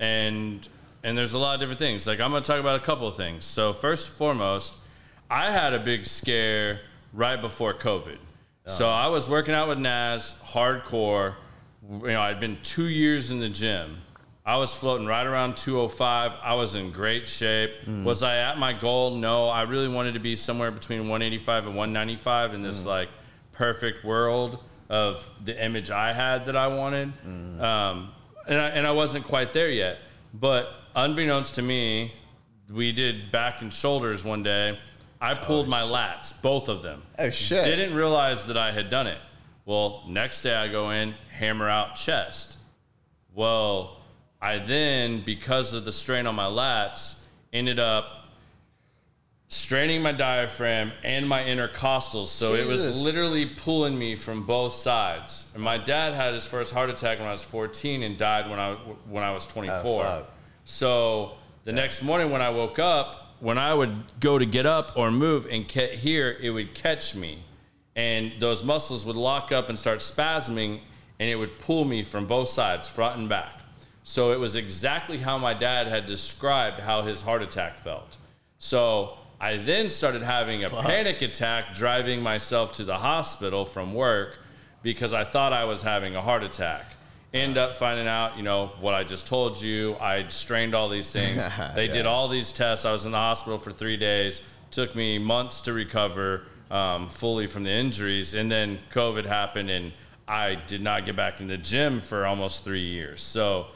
and and there's a lot of different things. Like I'm going to talk about a couple of things. So first and foremost, I had a big scare right before COVID. So uh-huh. I was working out with Naz hardcore. You know, I'd been two years in the gym, I was floating right around 205. I was in great shape. Mm. Was I at my goal? No. I really wanted to be somewhere between 185 and 195 in this mm. like perfect world of the image I had that I wanted. Mm. Um, and, I, and I wasn't quite there yet. But unbeknownst to me, we did back and shoulders one day. I pulled my lats, both of them. Oh, shit. Didn't realize that I had done it. Well, next day I go in, hammer out chest. Well, I then, because of the strain on my lats, ended up straining my diaphragm and my intercostals. So it was literally pulling me from both sides. And my dad had his first heart attack when I was 14 and died when I when I was 24. fuck. So the next morning when I woke up, when I would go to get up or move and get here, it would catch me. And those muscles would lock up and start spasming, and it would pull me from both sides, front and back. So it was exactly how my dad had described how his heart attack felt. So I then started having a panic attack driving myself to the hospital from work because I thought I was having a heart attack. End up finding out, you know, what I just told you. I strained all these things. They did all these tests. I was in the hospital for three days. Took me months to recover um, fully from the injuries. And then COVID happened, and I did not get back in the gym for almost three years. So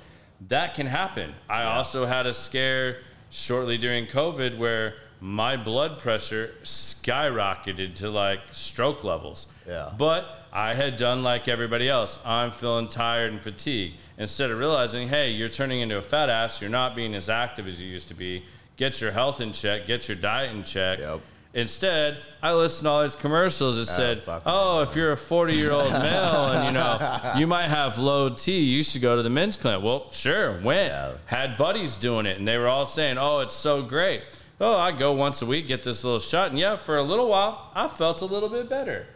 that can happen. I also had a scare shortly during COVID where my blood pressure skyrocketed to like stroke levels. Yeah. But I had done like everybody else. I'm feeling tired and fatigued. Instead of realizing, hey, you're turning into a fat ass, you're not being as active as you used to be. Get your health in check, get your diet in check. Yep. Instead, I listened to all these commercials that ah, said, fuck "Oh, if you're a 40 year old male and you know you might have low T, you should go to the men's clinic." Well, sure, went. Yeah. Had buddies doing it, and they were all saying, "Oh, it's so great." Oh, I go once a week, get this little shot, and yeah, for a little while, I felt a little bit better.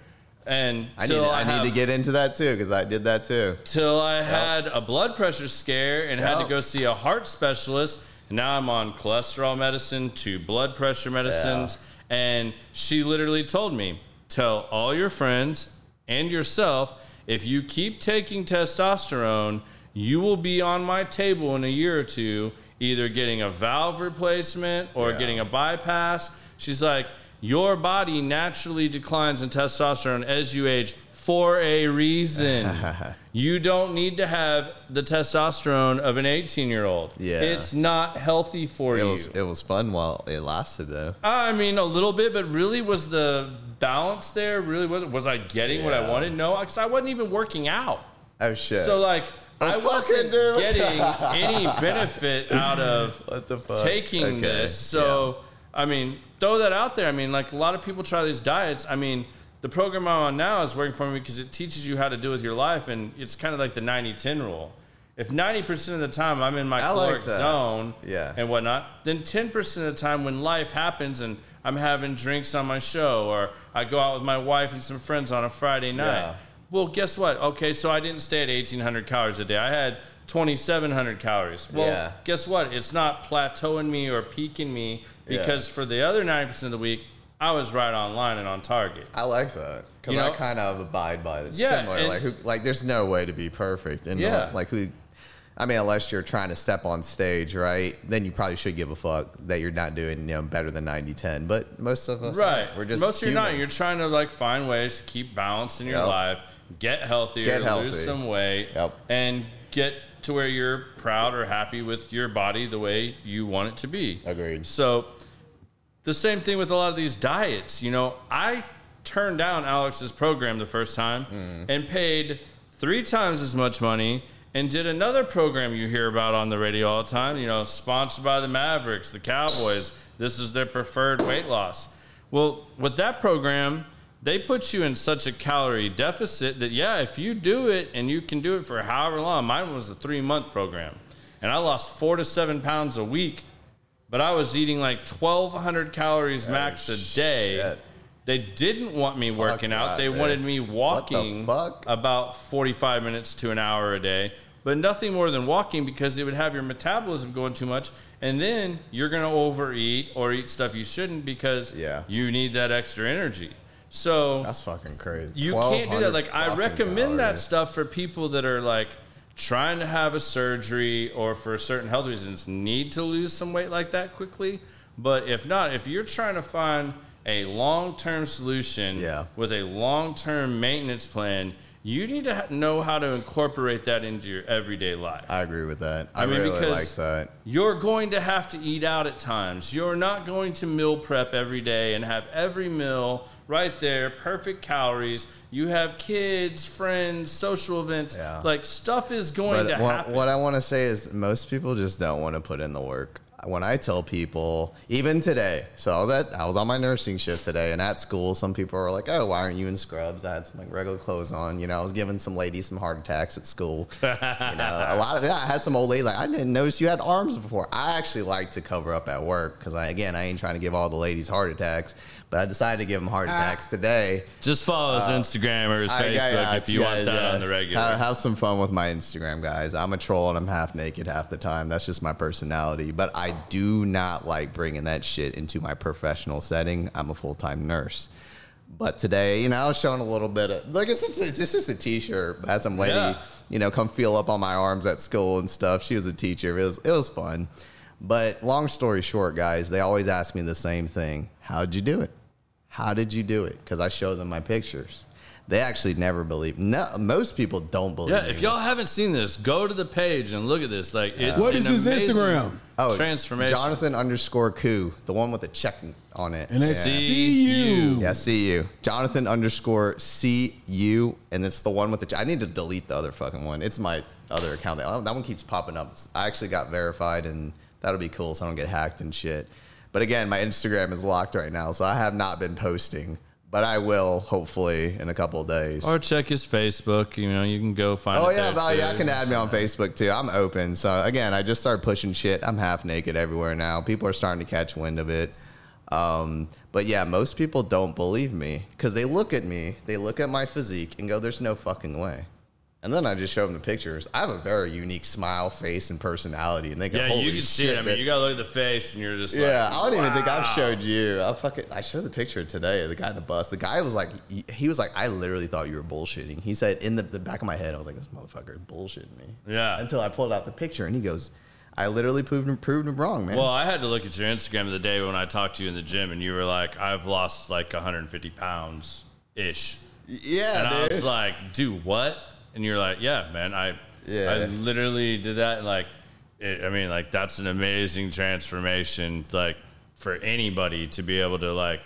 And I need, I, need have- to get into that too because I did that too. till I had a blood pressure scare and had to go see a heart specialist. And now I'm on cholesterol medicine, to blood pressure medicines. And she literally told me, tell all your friends and yourself, if you keep taking testosterone, you will be on my table in a year or two, either getting a valve replacement or Yeah. getting a bypass. She's like, your body naturally declines in testosterone as you age for a reason. you don't need to have the testosterone of an 18 year old. Yeah. It's not healthy for It you. was it was fun while it lasted though. I mean, a little bit, but really, was the balance there? Really, was was I getting what I wanted? No, because I wasn't even working out. Oh shit! So like, I wasn't getting any benefit out of what the fuck? taking Okay, this. So, I mean, throw that out there. I mean, like a lot of people try these diets. I mean, the program I'm on now is working for me because it teaches you how to do with your life, and it's kind of like the 90 10 rule. If 90% of the time I'm in my I caloric that. zone Yeah. and whatnot, then 10% of the time when life happens and I'm having drinks on my show or I go out with my wife and some friends on a Friday night, Yeah. well, guess what? Okay, so I didn't stay at 1,800 calories a day. I had 2,700 calories. Well, Yeah. guess what? It's not plateauing me or peaking me because for the other 90% of the week, I was right on line and on target. I like that because You I kind of abide by this. Yeah, similar, like who, like there's no way to be perfect, and Yeah. like who. I mean, unless you're trying to step on stage, right? Then you probably should give a fuck that you're not doing you know better than 90-10. But most of us, Right. we're just Most of you not. You're trying to like find ways to keep balance in your Yep. life, get healthier, Get healthy. lose some weight, Yep. and get to where you're proud or happy with your body the way you want it to be. Agreed. So the same thing with a lot of these diets. You know, I turned down Alex's program the first time Mm. and paid three times as much money and did another program you hear about on the radio all the time, you know, sponsored by the Mavericks, the Cowboys. This is their preferred weight loss. Well, with that program, they put you in such a calorie deficit that, yeah, if you do it and you can do it for however long, mine was a three month program. And I lost four to seven pounds a week but I was eating like 1,200 calories max a day. shit. They didn't want me working out. They dude. wanted me walking about 45 minutes to an hour a day, but nothing more than walking because it would have your metabolism going too much. And then you're going to overeat or eat stuff you shouldn't because Yeah. you need that extra energy. So That's fucking crazy. you can't do that. Like I recommend that stuff for people that are like trying to have a surgery or for certain health reasons need to lose some weight like that quickly. But if not, if you're trying to find a long term solution Yeah. with a long term maintenance plan, you need to know how to incorporate that into your everyday life. I agree with that. I, I mean, really because like that. You're going to have to eat out at times. You're not going to meal prep every day and have every meal right there, perfect calories. You have kids, friends, social events. Yeah. Like stuff is going But to what, happen. what I want to say is most people just don't want to put in the work. When I tell people, even today, so I was at I was on my nursing shift today, and at school, some people were like, "Oh, why aren't you in scrubs?" I had some like regular clothes on. You know, I was giving some ladies some heart attacks at school. you know, a lot of yeah, I had some old lady like, "I didn't notice you had arms before." I actually like to cover up at work because I again I ain't trying to give all the ladies heart attacks, but I decided to give him heart attacks today. Just follow his Instagram or his Uh, I- Facebook I got if you want that yeah. on the regular. Have, have some fun with my Instagram, guys. I'm a troll and I'm half naked half the time. That's just my personality. But I do not like bringing that shit into my professional setting. I'm a full time nurse. But today, you know, I was showing a little bit of like it's just, it's just a t-shirt. Had some lady, Yeah. you know, come feel up on my arms at school and stuff. She was a teacher. It was it was fun. But long story short, guys, they always ask me the same thing. How'd you do it? How did you do it? Because I show them my pictures. They actually never believe. No, most people don't believe. yeah, me. if y'all haven't seen this, go to the page and look at this. Like, it's What an is his Instagram? oh, transformation. Jonathan underscore Cu, the one with the check on it. And it's yeah. see you. Yeah, see you. Jonathan underscore C U, and it's the one with the. ch- I need to delete the other fucking one. It's my other account. That, that one keeps popping up. I actually got verified, and that'll be cool, so I don't get hacked and shit. But again, my Instagram is locked right now, so I have not been posting, but I will hopefully in a couple of days. Or check his Facebook. You know, you can go find. Oh yeah, but yeah. I can add me on Facebook too. I'm open. So again, I just started pushing shit. I'm half naked everywhere now. People are starting to catch wind of it. Um, but yeah, most people don't believe me because they look at me, they look at my physique, and go, "There's no fucking way." And then I just show them the pictures. I have a very unique smile, face, and personality, and they go, Yeah, "Holy you can see it. I mean, you gotta look at the face, and you're just Yeah, like, I don't even think I've showed you. I fucking I showed the picture today. of The guy in the bus. The guy was like, he, he was like, I literally thought you were bullshitting. He said in the, the back of my head, I was like, this motherfucker is bullshitting me. Yeah. Until I pulled out the picture, and he goes, I literally proved him proved him wrong, man. Well, I had to look at your Instagram the day when I talked to you in the gym, and you were like, "I've lost like 150 pounds ish," yeah, and I was like, "Dude, what?" And you're like, "Yeah, man, I, Yeah. I literally did that." Like, it, I mean, like that's an amazing transformation, like for anybody to be able to like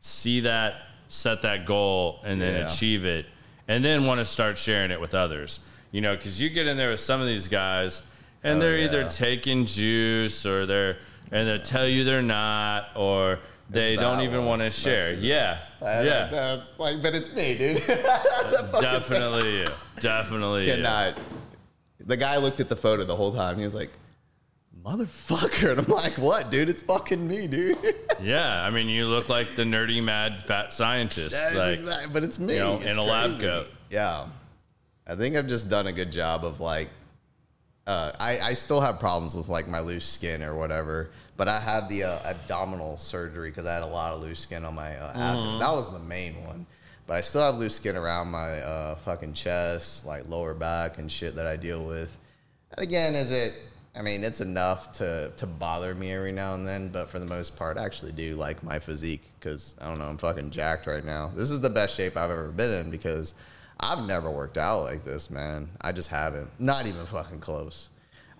see that, set that goal, and then Yeah. achieve it, and then want to start sharing it with others. You know, because you get in there with some of these guys, and Oh, they're either taking juice or they're and they tell you they're not, or they don't even want to share. Yeah, I- yeah, that's like, but it's me, dude. definitely, you. definitely. you. Cannot. The guy looked at the photo the whole time. He was like, "Motherfucker!" And I'm like, "What, dude? It's fucking me, dude." Yeah, I mean, you look like the nerdy, mad, fat scientist. Like, exactly, but it's me. you know, It's in a lab coat. Yeah, I think I've just done a good job of like. Uh, I I still have problems with like my loose skin or whatever, but I had the uh, abdominal surgery because I had a lot of loose skin on my uh, Mm-hmm. abdomen. That was the main one, but I still have loose skin around my uh, fucking chest, like lower back and shit that I deal with. And again, is it? I mean, it's enough to to bother me every now and then, but for the most part, I actually do like my physique because I don't know, I'm fucking jacked right now. This is the best shape I've ever been in because I've never worked out like this, man. I just haven't. Not even fucking close.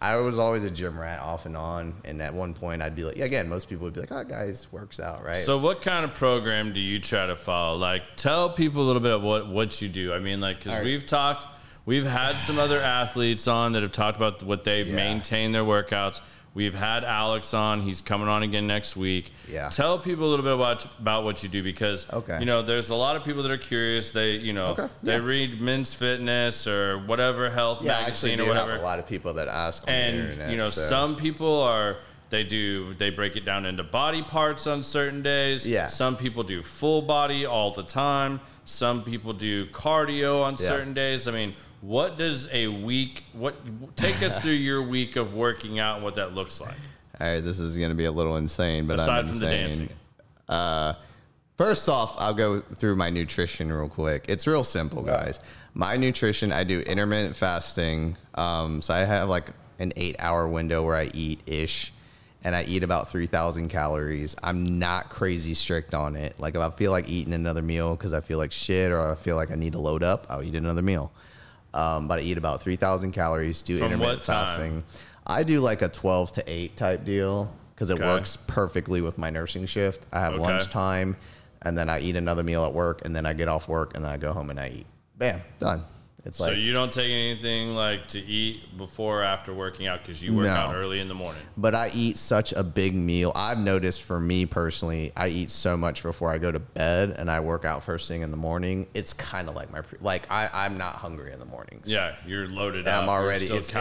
I was always a gym rat off and on, and at one point I'd be like, again, most people would be like, "Oh, guys, works out, right?" So, what kind of program do you try to follow? Like, tell people a little bit of what what you do. I mean, like, because right. we've talked, we've had some other athletes on that have talked about what they've Yeah. maintained their workouts. We've had Alex on; he's coming on again next week. Yeah. Tell people a little bit about about what you do because Okay. you know there's a lot of people that are curious. They you know Okay, they yeah. read Men's Fitness or whatever health yeah, magazine or have whatever a lot of people that ask and internet. you know so- some people are they do they break it down into body parts on certain days Yeah. some people do full body all the time some people do cardio on Yeah. certain days i mean what does a week what take us through your week of working out and what that looks like All right, this is going to be a little insane, but Aside I'm from the insane. dancing. Uh, First off, I'll go through my nutrition real quick. It's real simple, guys. My nutrition, I do intermittent fasting. Um, so I have like an eight hour window where I eat ish, and I eat about 3,000 calories. I'm not crazy strict on it. Like if I feel like eating another meal because I feel like shit or I feel like I need to load up, I'll eat another meal. Um, but I eat about 3,000 calories, do From intermittent fasting. I do like a 12 to 8 type deal because it Okay. works perfectly with my nursing shift. I have Okay. lunchtime and then I eat another meal at work and then I get off work and then I go home and I eat. Bam, done. It's So you don't take anything like to eat before or after working out because you work No. out early in the morning. but I eat such a big meal. I've noticed for me personally, I eat so much before I go to bed and I work out first thing in the morning. It's kind of like my pre- like I I'm not hungry in the mornings. Yeah, you're loaded up. I'm You're already. It's, if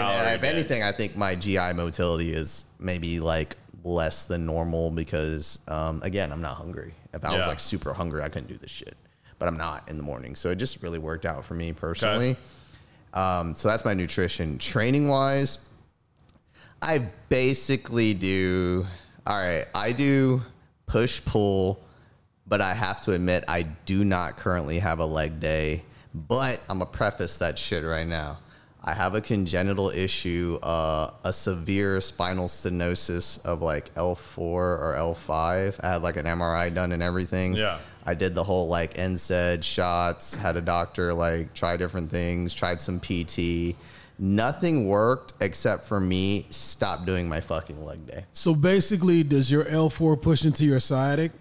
anything. I think my GI motility is maybe like less than normal because, um, again, I'm not hungry. If I was like super hungry, I couldn't do this shit. But I'm not in the morning, so it just really worked out for me personally. Um, so that's my nutrition. Training wise, I basically do. All right, I do push pull, but I have to admit I do not currently have a leg day. But I'm gonna preface that shit right now. I have a congenital issue, uh, a severe spinal stenosis of like L4 or L5. I had like an MRI done and everything. Yeah. I did the whole like NSAID shots, had a doctor like try different things, tried some PT. Nothing worked except for me stop doing my fucking leg day. So basically, does your L4 push into your sciatic?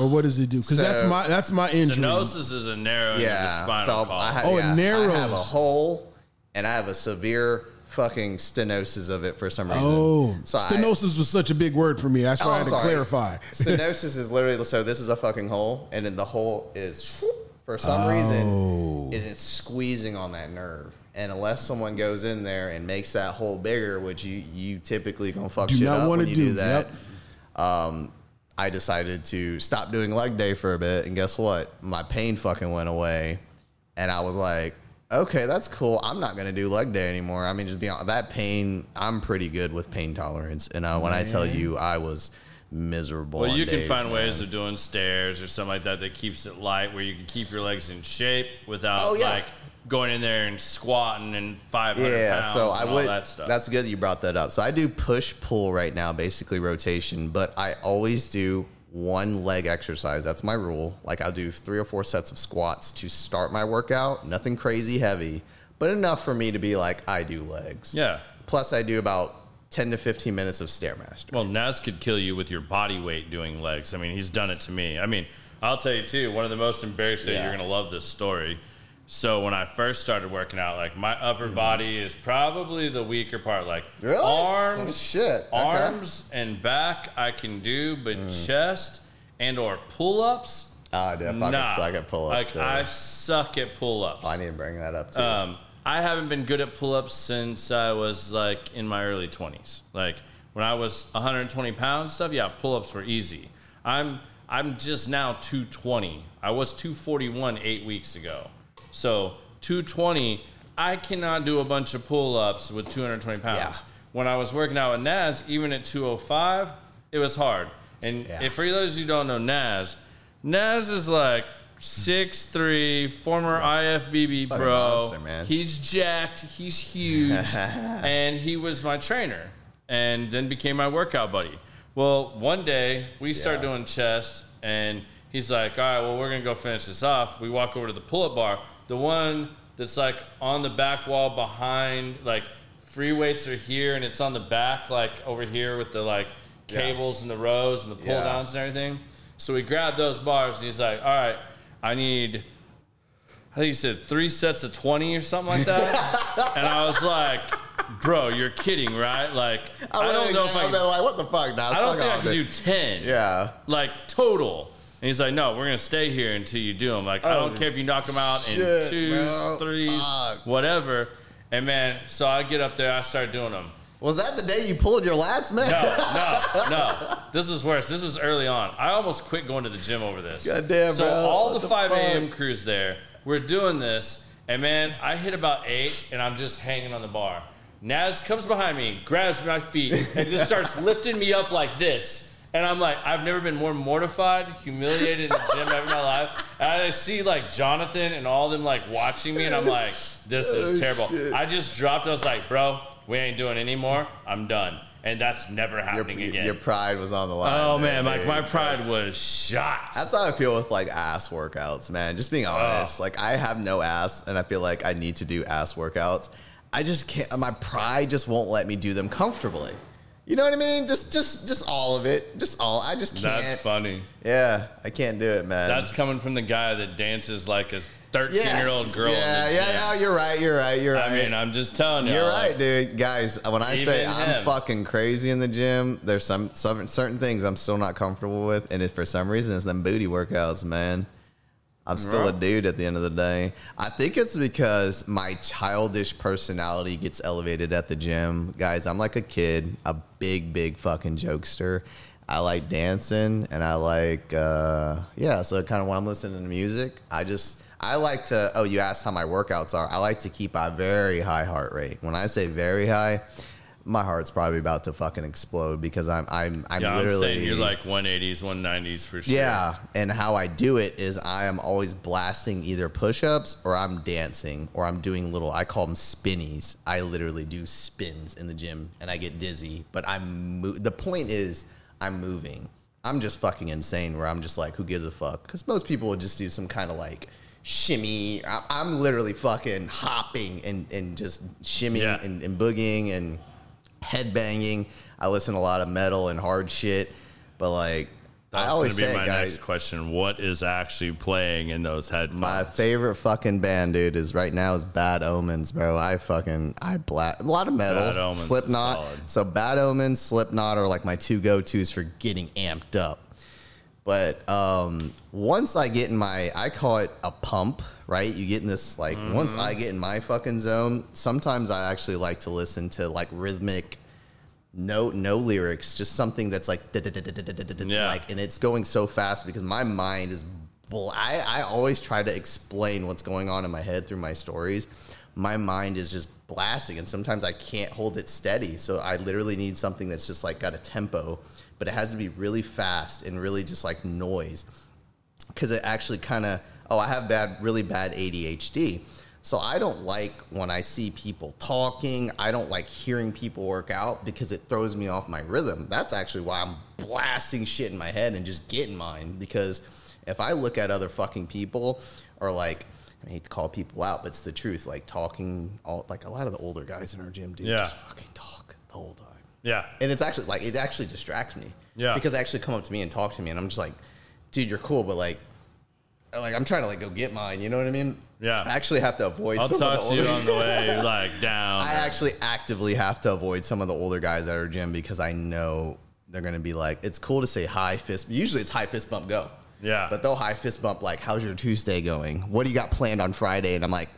Or what does it do? Because that's my that's my injury. Stenosis is a narrowing of the Yeah. spinal So column. I, ha- Oh, it yeah, I have a narrows. hole and I have a severe fucking stenosis of it for some reason. Oh, so I- stenosis was such a big word for me. That's why Oh, I had to sorry. clarify. Stenosis is literally so this is a fucking hole, and then the hole is for some reason Oh. and it's squeezing on that nerve. And unless someone goes in there and makes that hole bigger, which you you typically gonna fuck Do shit not up when you do, do, that. yep. Um, I decided to stop doing leg day for a bit, and guess what? My pain fucking went away, and I was like, okay, that's cool. I'm not gonna do leg day anymore. I mean, just be honest, that pain. I'm pretty good with pain tolerance, and uh, when I tell you, I was miserable. Well, on you can days, find man. ways of doing stairs or something like that that keeps it light, where you can keep your legs in shape without Oh, yeah. like going in there and squatting and 500 Yeah, pounds so and I all would. that stuff. That's good that you brought that up. So I do push pull right now, basically rotation, but I always do one leg exercise. That's my rule. Like I'll do three or four sets of squats to start my workout. Nothing crazy heavy, but enough for me to be like I do legs. yeah. Plus, I do about ten to fifteen minutes of stairmaster. Well, Naz could kill you with your body weight doing legs. I mean, he's done it to me. I mean, I'll tell you too. One of the most embarrassing. Yeah. You're gonna love this story. So when I first started working out, like my upper body is probably the weaker part. Like Mm-hmm. Really? arms, Oh, shit. Okay. arms and back I can do, but Mm. chest and or pull ups. Ah, dude, I fucking Nah. suck at pull ups. Like I suck at pull ups. I need to bring that up too. Um, I haven't been good at pull ups since I was like in my early 20s. Like when I was 120 pounds stuff, yeah, pull ups were easy. I'm I'm just now 220. I was 241 eight weeks ago. So 220, I cannot do a bunch of pull ups with 220 pounds. Yeah. When I was working out with Naz, even at 205, it was hard. And Yeah. if for those of you who don't know Naz, Naz is like 6'3", former IFBB Fucking pro. monster, man. He's jacked. He's huge, and he was my trainer, and then became my workout buddy. Well, one day we start doing chest, and he's like, "All right, well, we're gonna go finish this off." We walk over to the pull-up bar, the one that's like on the back wall behind, like free weights are here, and it's on the back, like over here with the like Yeah. cables and the rows and the pull Yeah. downs and everything. So we grabbed those bars, and he's like, "All right, I need." I think he said three sets of 20 or something like that. and I was like, bro, you're kidding, right? Like, I, don't know if I can, like, what the fuck? Nah, I don't think I can do 10. Yeah. Like, total. And he's like, no, we're going to stay here until you do them. Like, I Oh, don't care if you knock them out in twos, bro. Oh, threes, Fuck. whatever. And man, so I get up there, I start doing them. Was that the day you pulled your lats, man? No, no, no. This is worse. This was early on. I almost quit going to the gym over this. God damn, So bro. all What the 5 a.m. crews there, we're doing this, and man, I hit about eight, and I'm just hanging on the bar. Naz comes behind me, grabs my feet, and just starts lifting me up like this. And I'm like, I've never been more mortified, humiliated in the gym ever in my life. And I see like Jonathan and all of them like watching me, and I'm like, this is Oh, terrible. shit. I just dropped. I was like, bro, we ain't doing anymore. I'm done. And that's never Your, happening again. your pride was on the line. oh there, man, like my pride was shot. That's how I feel with like ass workouts, man. Just being honest. Like I have no ass and I feel like I need to do ass workouts. I just can't my pride just won't let me do them comfortably. You know what I mean? Just just just all of it. Just all I just can't. That's funny. Yeah, I can't do it, man. That's coming from the guy that dances like a 13 year old girl. Yeah, yeah, gym. yeah, you're right, you're right, you're right. I mean, I'm just telling you. You're right, dude. Guys, when I say I'm him. fucking crazy in the gym, there's some, some certain things I'm still not comfortable with, and if for some reason it's them booty workouts, man. I'm still a dude at the end of the day. I think it's because my childish personality gets elevated at the gym. Guys, I'm like a kid, a big, big fucking jokester. I like dancing and I like, uh, yeah, so kind of when I'm listening to music, I just, I like to, oh, you asked how my workouts are. I like to keep a very high heart rate. When I say very high, my heart's probably about to fucking explode because I'm, I'm, I'm Yeah, I'm literally. saying you're like 180s, 190s for sure. Yeah, and how I do it is I am always blasting either push-ups or I'm dancing or I'm doing little I call them spinnies. I literally do spins in the gym and I get dizzy, but I'm mo- the point is I'm moving. I'm just fucking insane where I'm just like who gives a fuck cuz most people would just do some kind of like shimmy. I, I'm literally fucking hopping and and just shimmying Yeah. and, and boogieing and headbanging. I listen to a lot of metal and hard shit, but like I That's always going to be say, my guys, next question. What is actually playing in those headphones? my favorite fucking band, dude, is right now is Bad Omens, bro. I fucking I black a lot of metal, Bad Omens Slipknot. So Bad Omens, Slipknot are like my two go tos for getting amped up. But um, once I get in my, I call it a pump, right? You get in this like once Mm-hmm. I get in my fucking zone. Sometimes I actually like to listen to like rhythmic no no lyrics, just something that's like Yeah. like, and it's going so fast because my mind is. bl- I I always try to explain what's going on in my head through my stories. My mind is just blasting, and sometimes I can't hold it steady. So I literally need something that's just like got a tempo, but it has to be really fast and really just like noise because it actually kind of oh i have bad really bad adhd so i don't like when i see people talking i don't like hearing people work out because it throws me off my rhythm that's actually why i'm blasting shit in my head and just getting mine because if i look at other fucking people or like I hate to call people out, but it's the truth. Like talking, all like a lot of the older guys in our gym, do Yeah. just fucking talk the whole time yeah. and it's actually like it actually distracts me. Yeah. Because they actually come up to me and talk to me, and I'm just like, dude, you're cool, but like, like I'm trying to like go get mine. You know what I mean? Yeah. I actually have to avoid. I'll some of the to you older- on the way, like down. I actually actively have to avoid some of the older guys at our gym because I know they're gonna be like, it's cool to say hi fist. Usually it's high fist bump go. Yeah. But they'll high fist bump like, how's your Tuesday going? What do you got planned on Friday? And I'm like,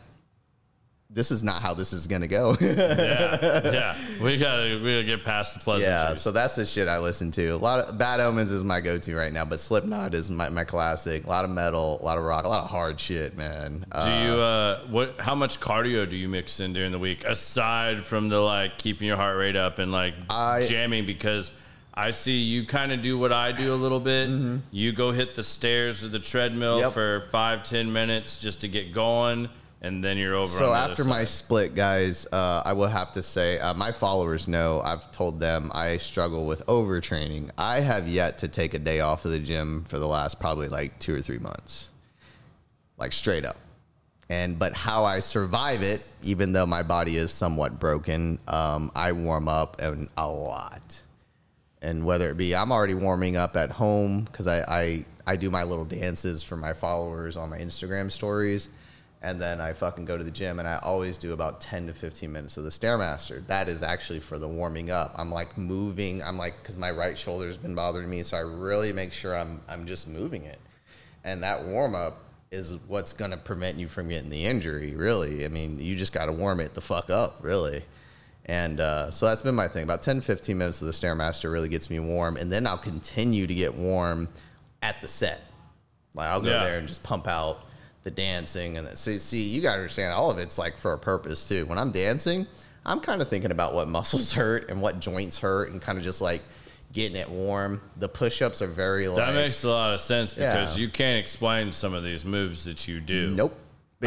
this is not how this is gonna go. yeah, yeah. We gotta we gotta get past the pleasantries. Yeah, so that's the shit I listen to. A lot of Bad Omens is my go-to right now, but Slipknot is my, my classic. A lot of metal, a lot of rock, a lot of hard shit, man. do Uh, you uh what? How much cardio do you mix in during the week aside from the like keeping your heart rate up and like I- jamming? Because I see you kind of do what I do a little bit. You go hit the stairs or the treadmill Mm-hmm. Yep. for five ten minutes just to get going, and then you're over. so on the other after my split, guys, uh, I will have to say uh, my followers know I've told them I struggle with overtraining. I have yet to take a day off of the gym for the last probably like two or three months, like straight up. And but how I survive it, even though my body is somewhat broken, um, I warm up and a lot. and whether it be I'm already warming up at home because I, I I do my little dances for my followers on my Instagram stories, and then I fucking go to the gym and I always do about ten to fifteen minutes of the stairmaster. That is actually for the warming up. I'm like moving. I'm like because my right shoulder's been bothering me, so I really make sure I'm I'm just moving it, and that warm up is what's gonna prevent you from getting the injury. Really, I mean, you just got to warm it the fuck up, really. And uh, so that's been my thing. About 10, 15 minutes of the Stairmaster really gets me warm. And then I'll continue to get warm at the set. Like I'll go Yeah. there and just pump out the dancing. And see, see, you got to understand all of it's like for a purpose too. When I'm dancing, I'm kind of thinking about what muscles hurt and what joints hurt and kind of just like getting it warm. The push-ups are very like That makes a lot of sense because Yeah. you can't explain some of these moves that you do. nope.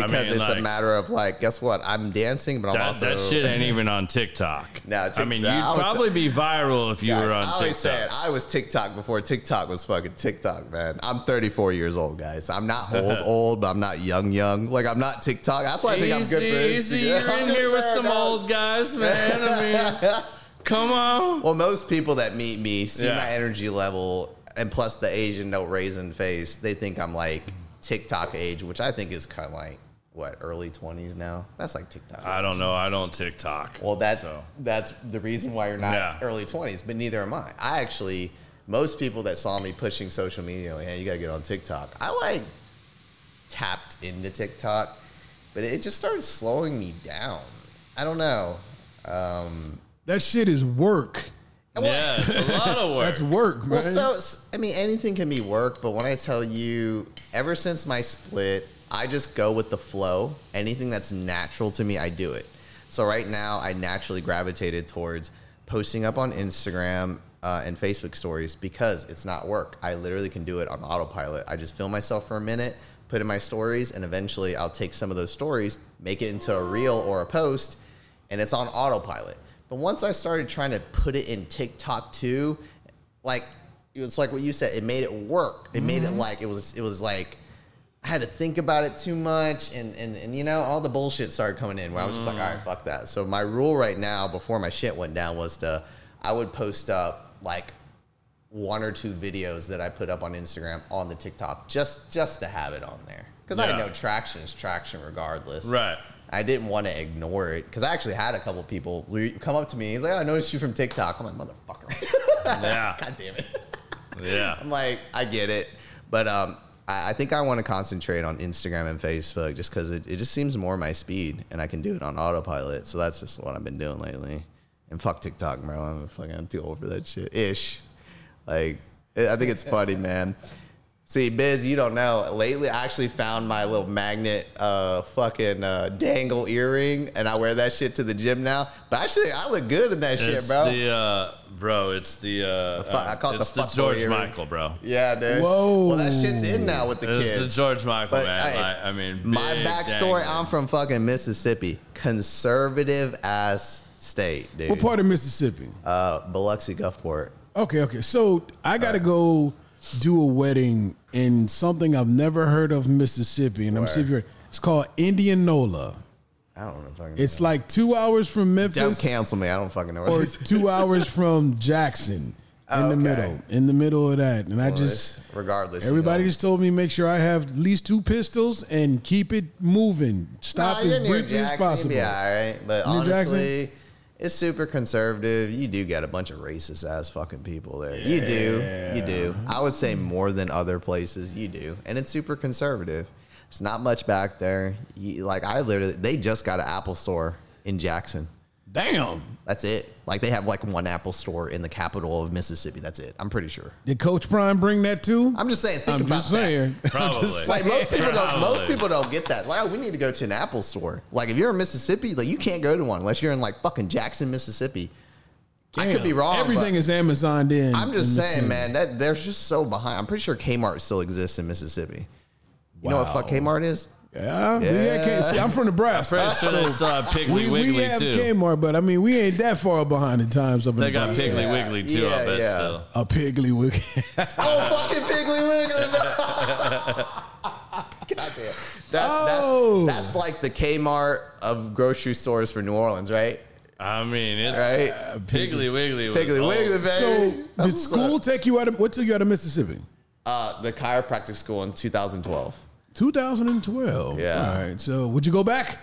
I Because mean, it's like- a matter of like, guess what? I'm dancing, but I'm That, also that shit ain't even on TikTok. No, TikTok, I mean, you'd I was- probably be viral if you Guys, were on I always said TikTok. I was TikTok before TikTok was fucking TikTok, man. I'm 34 years old, guys. I'm not old, old, but I'm not young, young. Like I'm not TikTok. That's why I think I'm good for Easy, easy. You're in here with some old guys, man. I mean, come on. Well, most people that meet me see Yeah. my energy level, and plus the Asian no raisin face. They think I'm like TikTok age, which I think is kind of like what early 20s now. That's like TikTok. I don't know. I don't TikTok. Well, that so. that's the reason why you're not Yeah. early twenties, but neither am I. I actually, most people that saw me pushing social media, like, hey, you gotta get on TikTok. I like tapped into TikTok, but it just started slowing me down. I don't know. Um, That shit is work. Yeah, it's a lot of work. That's work, man. well, so s- I mean, anything can be work, but when I tell you, ever since my split, I just go with the flow. Anything that's natural to me, I do it. So right now, I naturally gravitated towards posting up on Instagram uh, and Facebook stories because it's not work. I literally can do it on autopilot. I just film myself for a minute, put in my stories, and eventually I'll take some of those stories, make it into a reel or a post, and it's on autopilot. But once I started trying to put it in TikTok too, like it's like what you said, it made it work. It made it like it was it was like had to think about it too much and and, and you know, all the bullshit started coming in where I was just like, all right, fuck that. So my rule right now before my shit went down was to I would post up like one or two videos that I put up on Instagram on the TikTok just just to have it on there. Because I Yeah. know traction is traction regardless. right. I didn't want to ignore it because I actually had a couple people re- come up to me. He's like, oh, "I noticed you from TikTok." I'm like, "Motherfucker, Yeah. god damn it!" Yeah. I'm like, I get it, but um, I, I think I want to concentrate on Instagram and Facebook just because it, it just seems more my speed, and I can do it on autopilot. So that's just what I've been doing lately. And fuck TikTok, bro. I'm fucking I'm too old for that shit. Ish, like I think it's funny, man. See, Biz, you don't know. Lately, I actually found my little magnet, uh, fucking uh, dangle earring, and I wear that shit to the gym now. But actually, I look good in that shit, It's bro. the uh, bro. It's the uh, fu- I call it it's the the, George earring. Michael, bro. yeah, dude. Whoa. Well, that shit's in now with the It's kids. the George Michael, But, man. hey, I, I mean, My big backstory: dangling. I'm from fucking Mississippi, conservative ass state, dude. what part of Mississippi? Uh, Biloxi, Gulfport. Okay, okay. So I got to go do a wedding in something I've never heard of Mississippi, and I'm Where? if you're. It's called Indianola. I don't know if I can. It's like two hours from Memphis. don't cancel me. I don't fucking know. Or two hours from Jackson. In Oh, the okay. middle, in the middle of that, and I just regardless. you everybody know. just told me make sure I have at least two pistols and keep it moving. Stop Nah, as briefly as Jackson, possible. Be all right, but Near honestly, it's super conservative. You do get a bunch of racist ass fucking people there. You do, you do. I would say more than other places. You do, and it's super conservative. It's not much back there. You, like I literally, they just got an Apple store in Jackson. Damn. That's it. Like they have like one Apple store in the capital of Mississippi. That's it. I'm pretty sure. Did Coach Prime bring that too? I'm just saying. Think I'm about just that. saying. I'm Probably. just Like most people don't. Most people don't get that. Like, oh, we need to go to an Apple store. Like, if you're in Mississippi, like you can't go to one unless you're in like fucking Jackson, Mississippi. I could be wrong. Everything is Amazoned in. I'm just in saying, man. That they're just so behind. I'm pretty sure Kmart still exists in Mississippi. You know what fuck Kmart is? Yeah, Yeah. yeah. Can't, see, I'm from Nebraska. Pretty sure they still have Piggly we, we have too. Kmart, but I mean, we ain't that far behind the times up in They got Nebraska. Piggly Wiggly too. Yeah, I bet yeah. still. A Piggly Wiggly. Oh, fucking Piggly Wiggly. God damn. That's, Oh. that's, that's like the Kmart of grocery stores for New Orleans, right? I mean, it's Right. Piggly Wiggly. Piggly. Wiggly, baby. so, That's did school up. take you out of what took you out of Mississippi? Uh, the chiropractic school in 2012. 2012. Yeah. All right. So, would you go back?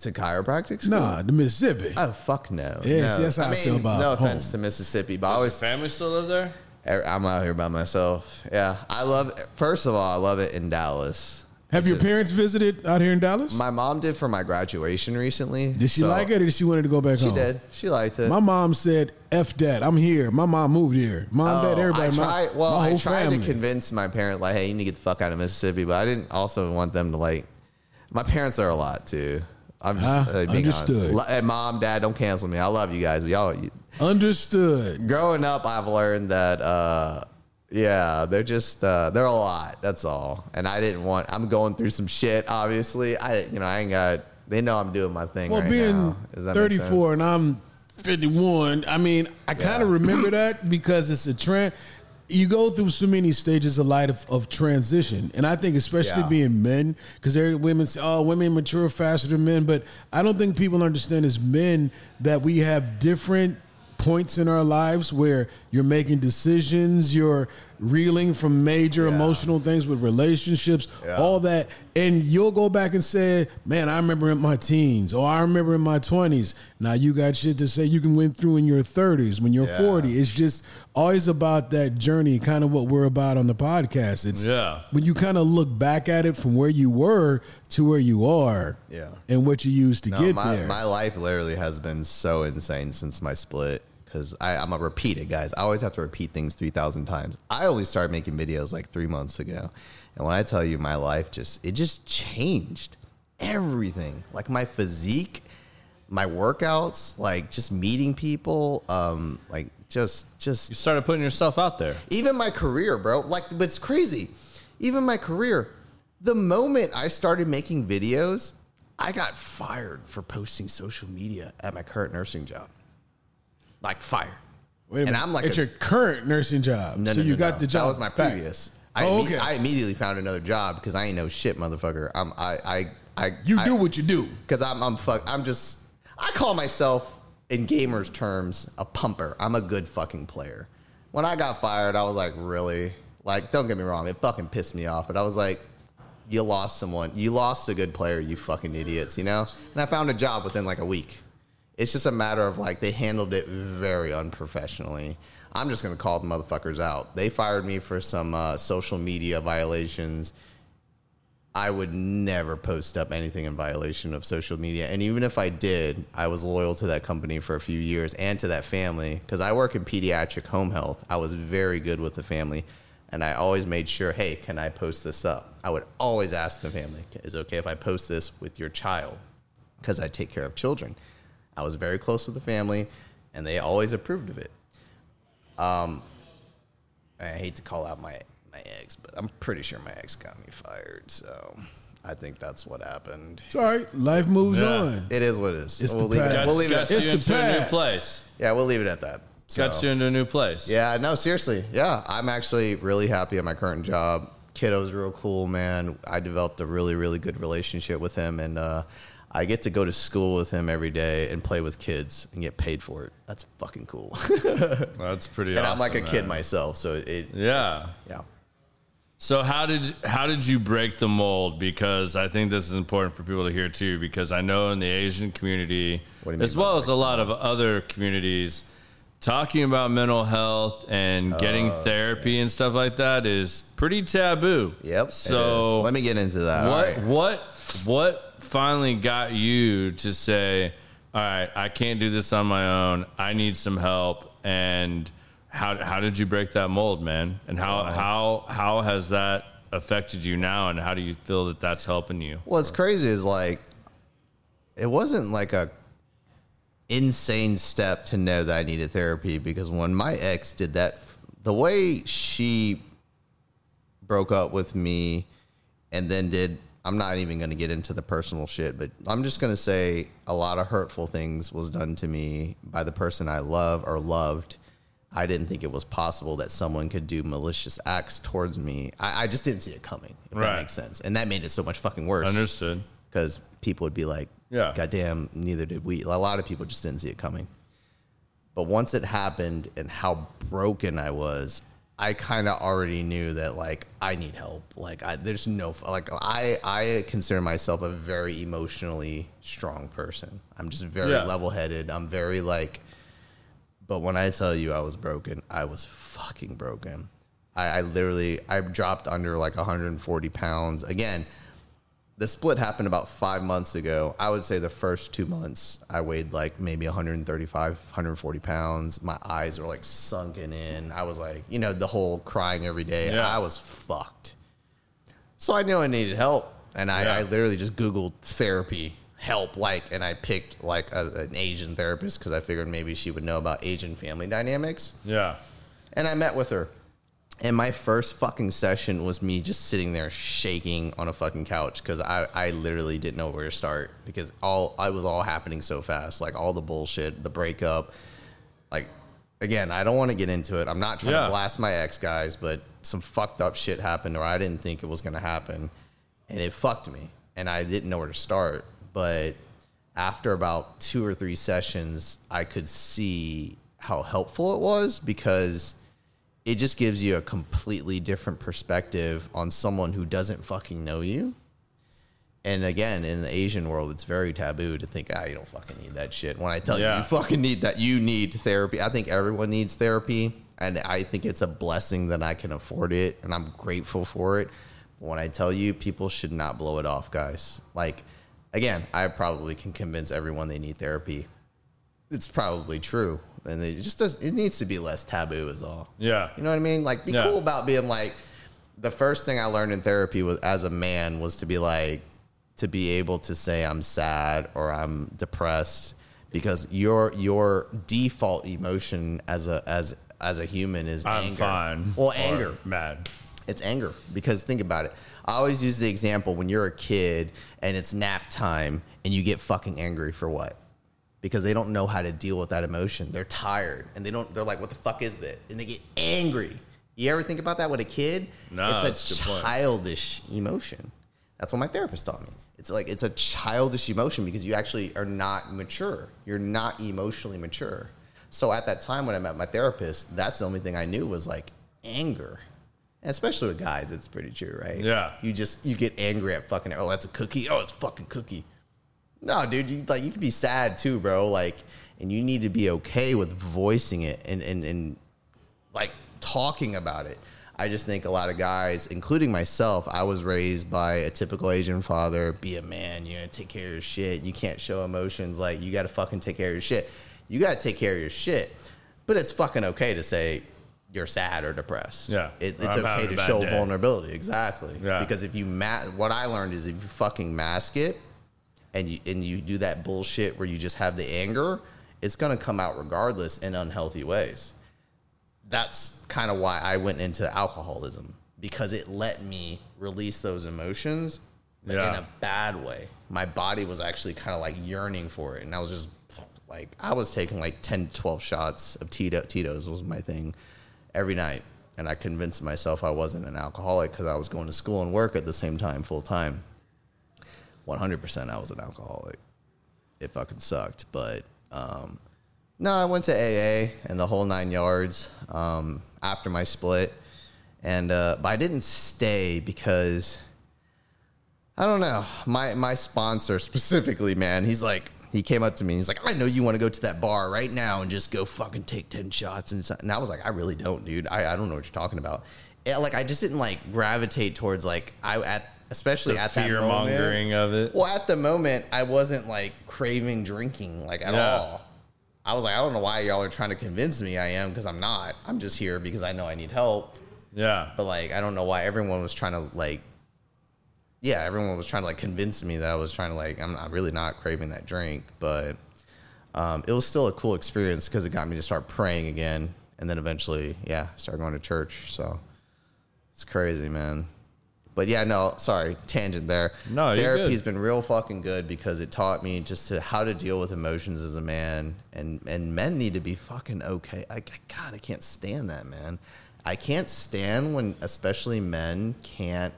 To chiropractic school? Nah, to Mississippi. Oh fuck no. Yes, no. that's how I mean, feel about No offense home. to Mississippi, but I always your family still live there? Er, I'm out here by myself. Yeah, I love. First of all, I love it in Dallas. Have It's your just- parents visited out here in Dallas? My mom did for my graduation recently. did she so- like it, or did she wanted to go back She home? did. She liked it. My mom said, "F that, I'm here." My mom moved here. Mom, dad, Oh, everybody. I my, tried, well, my I tried family. to convince my parents, like, hey, you need to get the fuck out of Mississippi, but I didn't also want them to like. My parents are a lot too. I'm just uh, being understood. honest. Hey, mom, dad, don't cancel me. I love you guys. We all. Understood. growing up, I've learned that, uh, yeah, they're just uh, they're a lot. That's all. And I didn't want. I'm going through some shit. Obviously, I you know I ain't got. They know I'm doing my thing. Well, right being now. Does that make sense? 34 and I'm 51, I mean, I kind of remember that because it's a trend. You go through so many stages of life of, of transition, and I think especially Yeah. being men, because there women say, "Oh, women mature faster than men," but I don't think people understand as men that we have different points in our lives where you're making decisions, you're reeling from major Yeah. emotional things with relationships, Yeah. all that, and you'll go back and say, "Man, I remember in my teens, or I remember in my 20s." Now you got shit to say you can went through in your 30s, when you're Yeah. 40. It's just always about that journey, kind of what we're about on the podcast. It's Yeah. when you kind of look back at it from where you were to where you are, Yeah. and what you used to No, get my, there. my life literally has been so insane since my split because I'm a repeat it, guys. I always have to repeat things 3,000 times. I only started making videos like three months ago. And when I tell you my life just, it just changed everything. Like my physique, my workouts, like just meeting people, um, like just, just You started putting yourself out there. even my career, bro. Like, but it's crazy. Even my career. The moment I started making videos, I got fired for posting social media at my current nursing job. Like fire. Wait a and minute. I'm like it's a- your current nursing job. No, so no, you got no. the job. That was my back. previous. I, Oh, imme- okay. I immediately found another job because I ain't no shit, motherfucker. I'm I I I You I, do what you do. because I'm I'm fuck I'm just I call myself in gamers terms a pumper. I'm a good fucking player. When I got fired, I was like, really? Like, don't get me wrong, it fucking pissed me off, but I was like, you lost someone. You lost a good player, you fucking idiots, you know? And I found a job within like a week. It's just a matter of like they handled it very unprofessionally. I'm just gonna call the motherfuckers out. They fired me for some uh, social media violations. I would never post up anything in violation of social media. And even if I did, I was loyal to that company for a few years and to that family because I work in pediatric home health. I was very good with the family. And I always made sure, hey, can I post this up? I would always ask the family, is it okay if I post this with your child? Because I take care of children. I was very close with the family and they always approved of it. Um, I hate to call out my my ex, but I'm pretty sure my ex got me fired. So I think that's what happened. It's all right. Life moves Yeah. on. It is what it is. It's we'll the leave past. it. Got, We'll leave it. At, It's you the into a new place. yeah, we'll leave it at that. Got So, you into a new place. Yeah, no, seriously. Yeah, I'm actually really happy at my current job. Kiddo's real cool, man. I developed a really, really good relationship with him, and uh, I get to go to school with him every day and play with kids and get paid for it. That's fucking cool. That's pretty and awesome. I'm like a kid myself, so it. Yeah. Yeah. So how did how did you break the mold? Because I think this is important for people to hear too. Because I know in the Asian community, What do you mean as well as a lot of other communities, talking about mental health and getting Oh, therapy and stuff like that is pretty taboo. Yep. So let me get into that. What right. what what finally got you to say, all right, I can't do this on my own. I need some help. And how how did you break that mold, man? And how how how has that affected you now? And how do you feel that that's helping you? What's crazy is like, it wasn't like a insane step to know that I needed therapy because when my ex did that, the way she broke up with me and then did, I'm not even going to get into the personal shit, but I'm just going to say a lot of hurtful things was done to me by the person I love or loved. I didn't think it was possible that someone could do malicious acts towards me. I, I just didn't see it coming, if Right. that makes sense. And that made it so much fucking worse Understood. because people would be like, Yeah. God damn, neither did we." A lot of people just didn't see it coming. But once it happened and how broken I was, I kind of already knew that like I need help. Like I, there's no like I I consider myself a very emotionally strong person. I'm just very Yeah. level headed. I'm very like. But when I tell you I was broken, I was fucking broken. I, I literally I dropped under like 140 pounds. Again, the split happened about five months ago. I would say the first two months I weighed like maybe 135, 140 pounds. My eyes were like sunken in. I was like, you know, the whole crying every day. Yeah. I was fucked. So I knew I needed help. And I, Yeah. I literally just Googled therapy, help like and I picked like a, an Asian therapist because I figured maybe she would know about Asian family dynamics. Yeah. And I met with her. And my first fucking session was me just sitting there shaking on a fucking couch because I, I literally didn't know where to start because all I was all happening so fast. Like all the bullshit, the breakup. Like again, I don't want to get into it. I'm not trying Yeah. to blast my ex guys, but some fucked up shit happened or I didn't think it was gonna happen. And it fucked me. And I didn't know where to start. But after about two or three sessions, I could see how helpful it was because it just gives you a completely different perspective on someone who doesn't fucking know you. And again, in the Asian world, it's very taboo to think, ah, you don't fucking need that shit. When I tell you, you fucking need that, you need therapy. I think everyone needs therapy. And I think it's a blessing that I can afford it. And I'm grateful for it. But when I tell you, people should not blow it off, guys. Like, again, I probably can convince everyone they need therapy. It's probably true. And it just does, it needs to be less taboo, is all. Yeah. You know what I mean? Like, be Yeah. cool about being like. The first thing I learned in therapy was as a man was to be like to be able to say I'm sad or I'm depressed because your your default emotion as a as as a human is I'm anger. fine. Well, Or anger. Mad. It's anger because think about it. I always use the example when you're a kid and it's nap time and you get fucking angry for what? Because they don't know how to deal with that emotion. They're tired and they don't. They're like, "What the fuck is that?" And they get angry. You ever think about that with a kid? No, it's that's a good point. childish emotion. That's what my therapist taught me. It's like it's a childish emotion because you actually are not mature. You're not emotionally mature. So at that time when I met my therapist, that's the only thing I knew was like anger. And especially with guys, it's pretty true, right? Yeah. You just you get angry at fucking oh that's a cookie. Oh, it's fucking cookie. No, dude, you like you can be sad too, bro. Like and you need to be okay with voicing it and and, and like talking about it. I just think a lot of guys, including myself, I was raised by a typical Asian father. Be a man. You gotta take care of your shit. You can't show emotions. Like you gotta fucking take care of your shit. You gotta take care of your shit. But it's fucking okay to say you're sad or depressed. Yeah. it, it's I'm okay to show day. vulnerability. Exactly. Yeah. Because if you ma- what I learned is if you fucking mask it, and you and you do that bullshit where you just have the anger, it's gonna come out regardless in unhealthy ways. That's kind of why I went into alcoholism because it let me release those emotions but in a bad way. My body was actually kind of like yearning for it, and I was just like I was taking like 10, 12 shots of Tito, Tito's was my thing every night, and I convinced myself I wasn't an alcoholic because I was going to school and work at the same time, full time. 100% I was an alcoholic. It fucking sucked. But um, no, I went to AA and the whole nine yards um, after my split. And uh, but I didn't stay because I don't know. My my sponsor specifically, man, he's like he came up to me. and He's like, I know you want to go to that bar right now and just go fucking take ten shots and, and I was like, I really don't, dude. I, I don't know what you're talking about. Yeah, like I just didn't like gravitate towards like I at especially The at that fear moment. mongering of it. Well, at the moment, I wasn't like craving drinking like at Yeah. all. I was like, I don't know why y'all are trying to convince me I am because I'm not. I'm just here because I know I need help. Yeah. But like, I don't know why everyone was trying to like, yeah, everyone was trying to like convince me that I was trying to like, I'm not really not craving that drink. But um, it was still a cool experience because it got me to start praying again, and then eventually, yeah, start going to church. So it's crazy, man. But yeah, no, sorry, tangent there. No, therapy's been real fucking good because it taught me just to how to deal with emotions as a man, and and men need to be fucking okay. I, I God, I can't stand that, man. I can't stand when, especially men, can't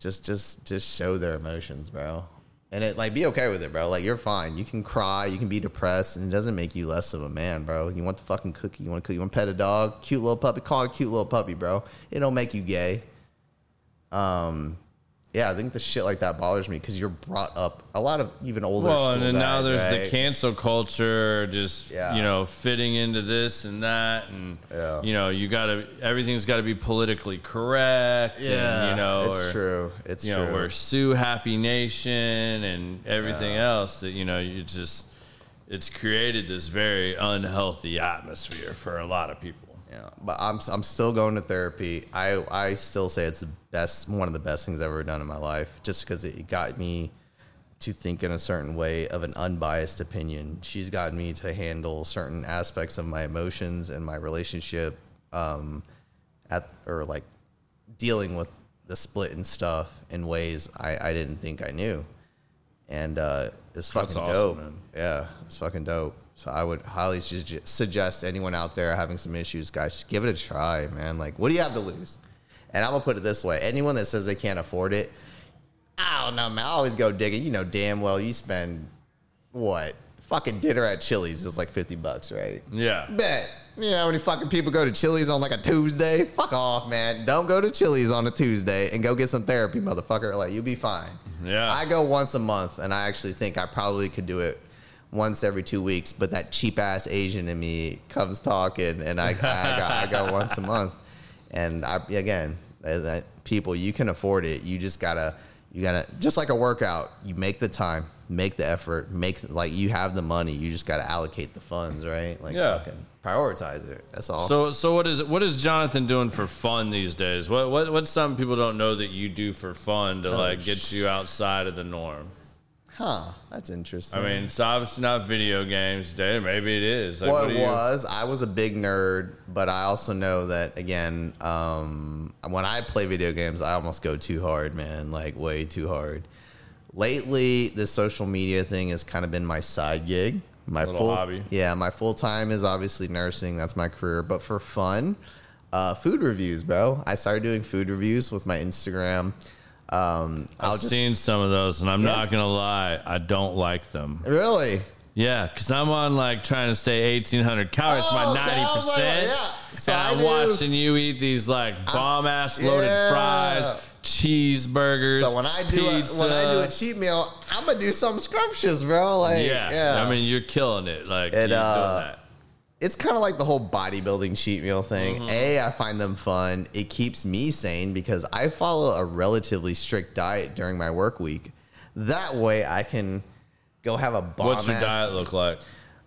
just just just show their emotions, bro. And it like be okay with it, bro. Like you're fine. You can cry, you can be depressed, and it doesn't make you less of a man, bro. You want the fucking cookie, you want to cook, you want to pet a dog, cute little puppy, call it a cute little puppy, bro. It don't make you gay. Um, yeah, I think the shit like that bothers me because you're brought up a lot of even older. Well, and then now there's right? the cancel culture, just Yeah. you know, fitting into this and that, and Yeah. you know, you gotta everything's got to be politically correct. Yeah, and, you know, it's or, true. It's you true. know, we're Sue Happy Nation and everything else that you know, you just it's created this very unhealthy atmosphere for a lot of people. Yeah, but I'm I'm still going to therapy. I I still say it's the best, one of the best things I've ever done in my life, just because it got me to think in a certain way of an unbiased opinion. She's gotten me to handle certain aspects of my emotions and my relationship um, at or like dealing with the split and stuff in ways I, I didn't think I knew. And uh, it's fucking awesome, dope. man. Yeah, it's fucking dope. So I would highly suggest anyone out there having some issues, guys, just give it a try, man. Like, what do you have to lose? And I'm gonna put it this way: anyone that says they can't afford it, I don't know, man. I always go digging. You know damn well you spend what fucking dinner at Chili's is like fifty bucks, right? Yeah. Bet. You know how many fucking people go to Chili's on like a Tuesday? Fuck off, man. Don't go to Chili's on a Tuesday and go get some therapy, motherfucker. Like you'll be fine. Yeah. I go once a month, and I actually think I probably could do it once every two weeks. But that cheap ass Asian in me comes talking, and I I, I, go, I go once a month. And I again, uh, that people you can afford it. You just gotta you gotta just like a workout. You make the time, make the effort, make like you have the money. You just gotta allocate the funds, right? Like Yeah. fucking prioritize it. That's all. So so what is what is Jonathan doing for fun these days? What what what's some people don't know that you do for fun to like get you outside of the norm? Huh? That's interesting. I mean, it's obviously not video games today. Maybe it is. Like, Well, what it do you- was. I was a big nerd, but I also know that again, um, when I play video games, I almost go too hard, man, like way too hard. Lately, the social media thing has kind of been my side gig. My full hobby. yeah, my full time is obviously nursing. That's my career. But for fun, uh, food reviews, bro. I started doing food reviews with my Instagram. Um, I've just seen some of those, and I'm Yeah. not gonna lie, I don't like them. really. Yeah, because I'm on like trying to stay 1,800 calories, Oh, my 90 I was like, percent, yeah. So and I I'm do- watching you eat these like bomb ass loaded Yeah. fries, cheeseburgers. So when I do a, when I do a cheat meal, I'm gonna do something scrumptious, bro. Like yeah, yeah, I mean you're killing it. Like It, you're uh, doing that. It's kind of like the whole bodybuilding cheat meal thing. Mm-hmm. A, I find them fun. It keeps me sane because I follow a relatively strict diet during my work week. That way, I can go have a bomb. What's your ass- diet look like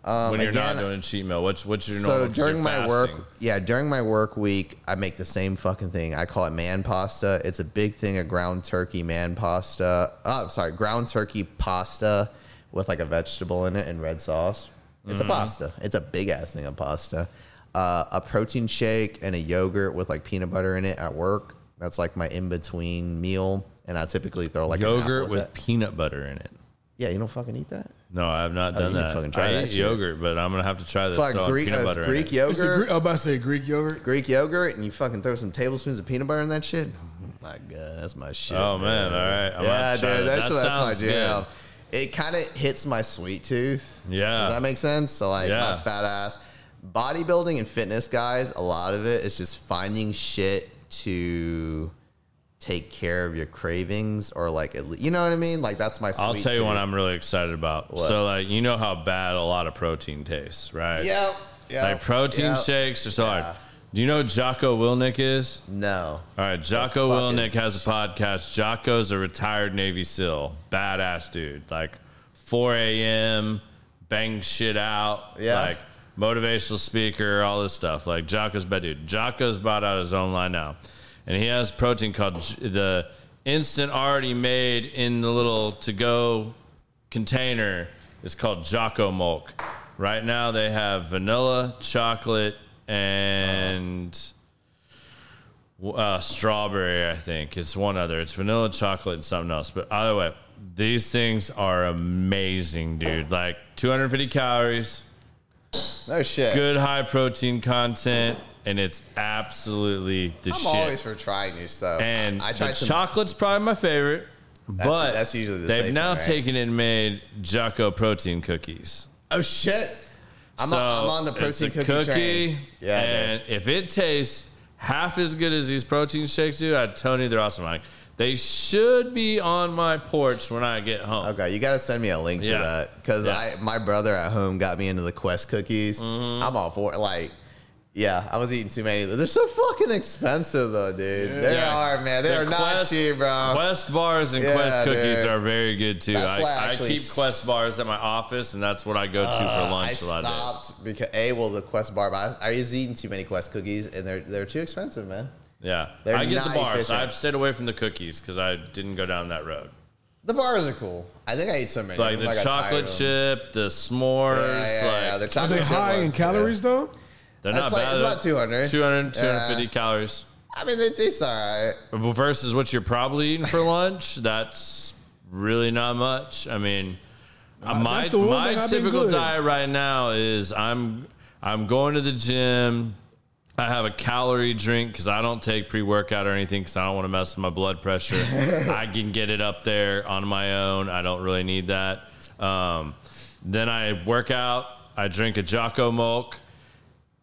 when you're not doing a cheat meal? What's what's your So normal? 'cause during my work, yeah, during my work week, I make the same fucking thing. I call it man pasta. It's a big thing of ground turkey man pasta. Oh, I'm sorry, ground turkey pasta with like a vegetable in it and red sauce. It's Mm-hmm. a pasta. It's a big ass thing of pasta. Uh, a protein shake and a yogurt with like peanut butter in it at work. That's like my in between meal. And I typically throw like an yogurt with that. peanut butter in it. Yeah, you don't fucking eat that. No, I have not Oh, done you that. fucking try I that eat shit. yogurt, but I'm gonna have to try this. Fuck throwing Greek, peanut uh, butter in Greek it. It's yogurt. Greek, I'm about to say Greek yogurt. Greek yogurt and you fucking throw some tablespoons of peanut butter in that shit. Oh my god, that's my shit. Oh, man, all right. I'm yeah, dude, try that. that's, That that's my sounds jam. It kind of hits my sweet tooth. Yeah. does that make sense? So like Yeah. my fat ass, bodybuilding and fitness guys. A lot of it is just finding shit to take care of your cravings or like you know what I mean. Like that's my. Sweet I'll tell you tooth. what I'm really excited about. What? So like you know how bad a lot of protein tastes, right? Yep. Yep. Like protein yep. shakes are so Yeah. hard. Do you know who Jocko Willink is? No. All right, Jocko Willink has a podcast. Jocko's a retired Navy SEAL, badass dude. Like 4 a.m. bang shit out. Yeah. Like motivational speaker, all this stuff. Like Jocko's bad dude. Jocko's bought out his own line now, and he has protein called J- the instant already made in the little to go container. It's called Jocko Milk. Right now they have vanilla, chocolate, and uh, strawberry, I think. It's one other. It's vanilla, chocolate, and something else. But either way, these things are amazing, dude. Like 250 calories, No shit. good high protein content, and it's absolutely the I'm shit. always for trying new stuff. and I, I the tried some. chocolate's probably my favorite. but that's usually the same. they've now one, right? taken it and made Jocko protein cookies. Oh shit! I'm, so on, I'm on the protein a cookie, train. Yeah, and if it tastes half as good as these protein shakes do, I tell you they're awesome. Like they should be on my porch when I get home. Okay, you got to send me a link to Yeah. that because Yeah. I my brother at home got me into the Quest cookies. Mm-hmm. I'm all for it. Like, yeah, I was eating too many. They're so fucking expensive though, dude. They Yeah. are, man. They The are not Quest- cheap, bro. Quest bars and Yeah, Quest cookies dude. are very good too. That's I, why I I keep Quest bars at my office, and that's what I go to for Uh, I lunch a lot of days. stopped because a well the Quest bar, but I, I was eating too many Quest cookies and they're they're too expensive, man. Yeah, They're I get the bars. efficient. I've stayed away from the cookies because I didn't go down that road. The bars are cool. I think I ate so many. Like of them, the I got tired chocolate chip, the s'mores. Yeah, yeah, yeah. like The Are chocolate they chip high in ones, calories though? They're That's not like- bad. it's about 200. 200, 250 Yeah. calories. I mean, it tastes all right. Versus what you're probably eating for lunch, that's really not much. I mean, uh, my my thing I've been typical diet right now is I'm I'm going to the gym. I have a calorie drink because I don't take pre workout or anything because I don't want to mess with my blood pressure. I can get it up there on my own. I don't really need that. Um, then I work out. I drink a Jocko Milk.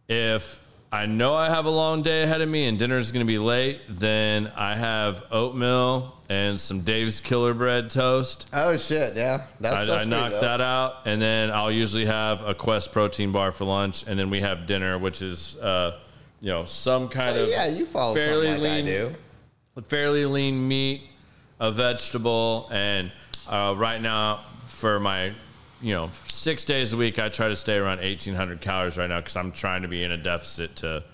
If I know I have a long day ahead of me and dinner is going to be late, then I have oatmeal and some Dave's Killer Bread toast. Oh shit, yeah. That's I, I knock that out, and then I'll usually have a Quest protein bar for lunch, and then we have dinner, which is uh, you know some kind So, of yeah, you follow fairly like lean- I do. fairly lean meat, a vegetable, and uh, right now for my you know six days a week, I try to stay around eighteen hundred calories right now because I'm trying to be in a deficit to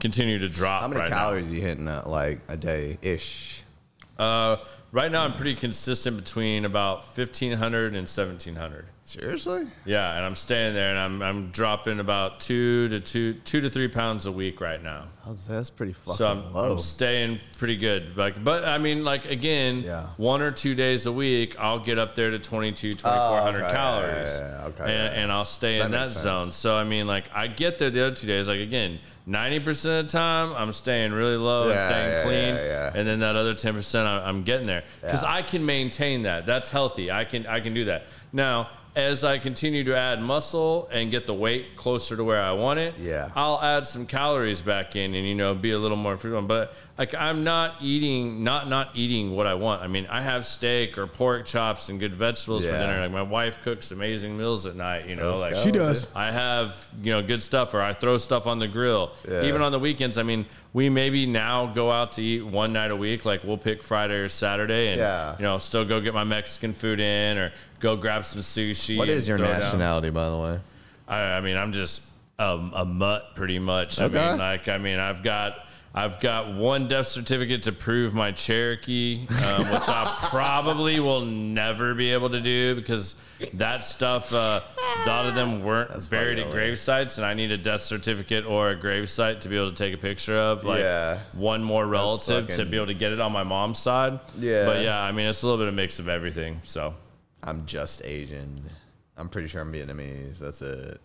continue to drop. How many right calories you hitting uh, like a day ish? Uh, right now, I'm pretty consistent between about fifteen hundred and seventeen hundred. Seriously? Yeah, and I'm staying there, and I'm I'm dropping about two to two two to three pounds a week right now. That's, that's pretty fucking So I'm, low. I'm staying pretty good. Like, but I mean, like again, Yeah. one or two days a week, I'll get up there to 22, 2400 okay. calories, Yeah, yeah. Okay, and, and I'll stay That in that zone. So I mean, like I get there the other two days. Like again, ninety percent of the time, I'm staying really low and staying clean, and then that other ten percent, I'm getting there because Yeah. I can maintain that. That's healthy. I can I can do that now. As I continue to add muscle and get the weight closer to where I want it, Yeah. I'll add some calories back in and you know be a little more frequent. But like I'm not eating not not eating what I want. I mean I have steak or pork chops and good vegetables for dinner. Like my wife cooks amazing meals at night. You know, Let's like go. She does. I have you know good stuff, or I throw stuff on the grill. Yeah. Even on the weekends, I mean, we maybe now go out to eat one night a week. Like we'll pick Friday or Saturday, and Yeah. you know still go get my Mexican food in, or go grab some sushi. What is your throw it down. nationality, by the way? I, I mean, I'm just a, a mutt, pretty much. I Okay. mean, like, I mean, I've got. I've got one death certificate to prove my Cherokee, um, which I probably will never be able to do because that stuff, uh, a lot of them weren't buried at grave sites, and I need a death certificate or a grave site to be able to take a picture of, like Yeah. one more relative to be able to get it on my mom's side. Yeah. but yeah, I mean, it's a little bit of a mix of everything. So I'm just Asian. I'm pretty sure I'm Vietnamese. That's it.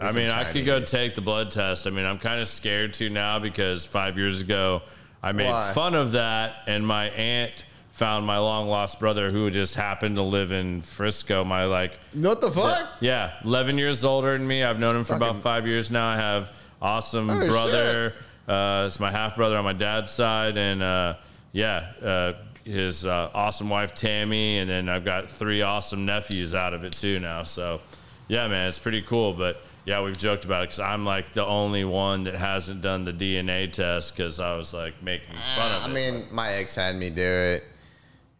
I mean, I could go take the blood test. I mean, I'm kind of scared to now because five years ago I made Why? fun of that, and my aunt found my long lost brother who just happened to live in Frisco. My like, What the fuck? yeah, 11 years older than me. I've known him for about five years now. I have awesome Oh, brother. Uh, it's my half brother on my dad's side, and uh, yeah, uh, his uh, awesome wife Tammy, and then I've got three awesome nephews out of it too now. So yeah, man, it's pretty cool. But yeah, we've joked about it because I'm like the only one that hasn't done the DNA test because I was like making ah, fun of I it. I mean, my ex had me do it.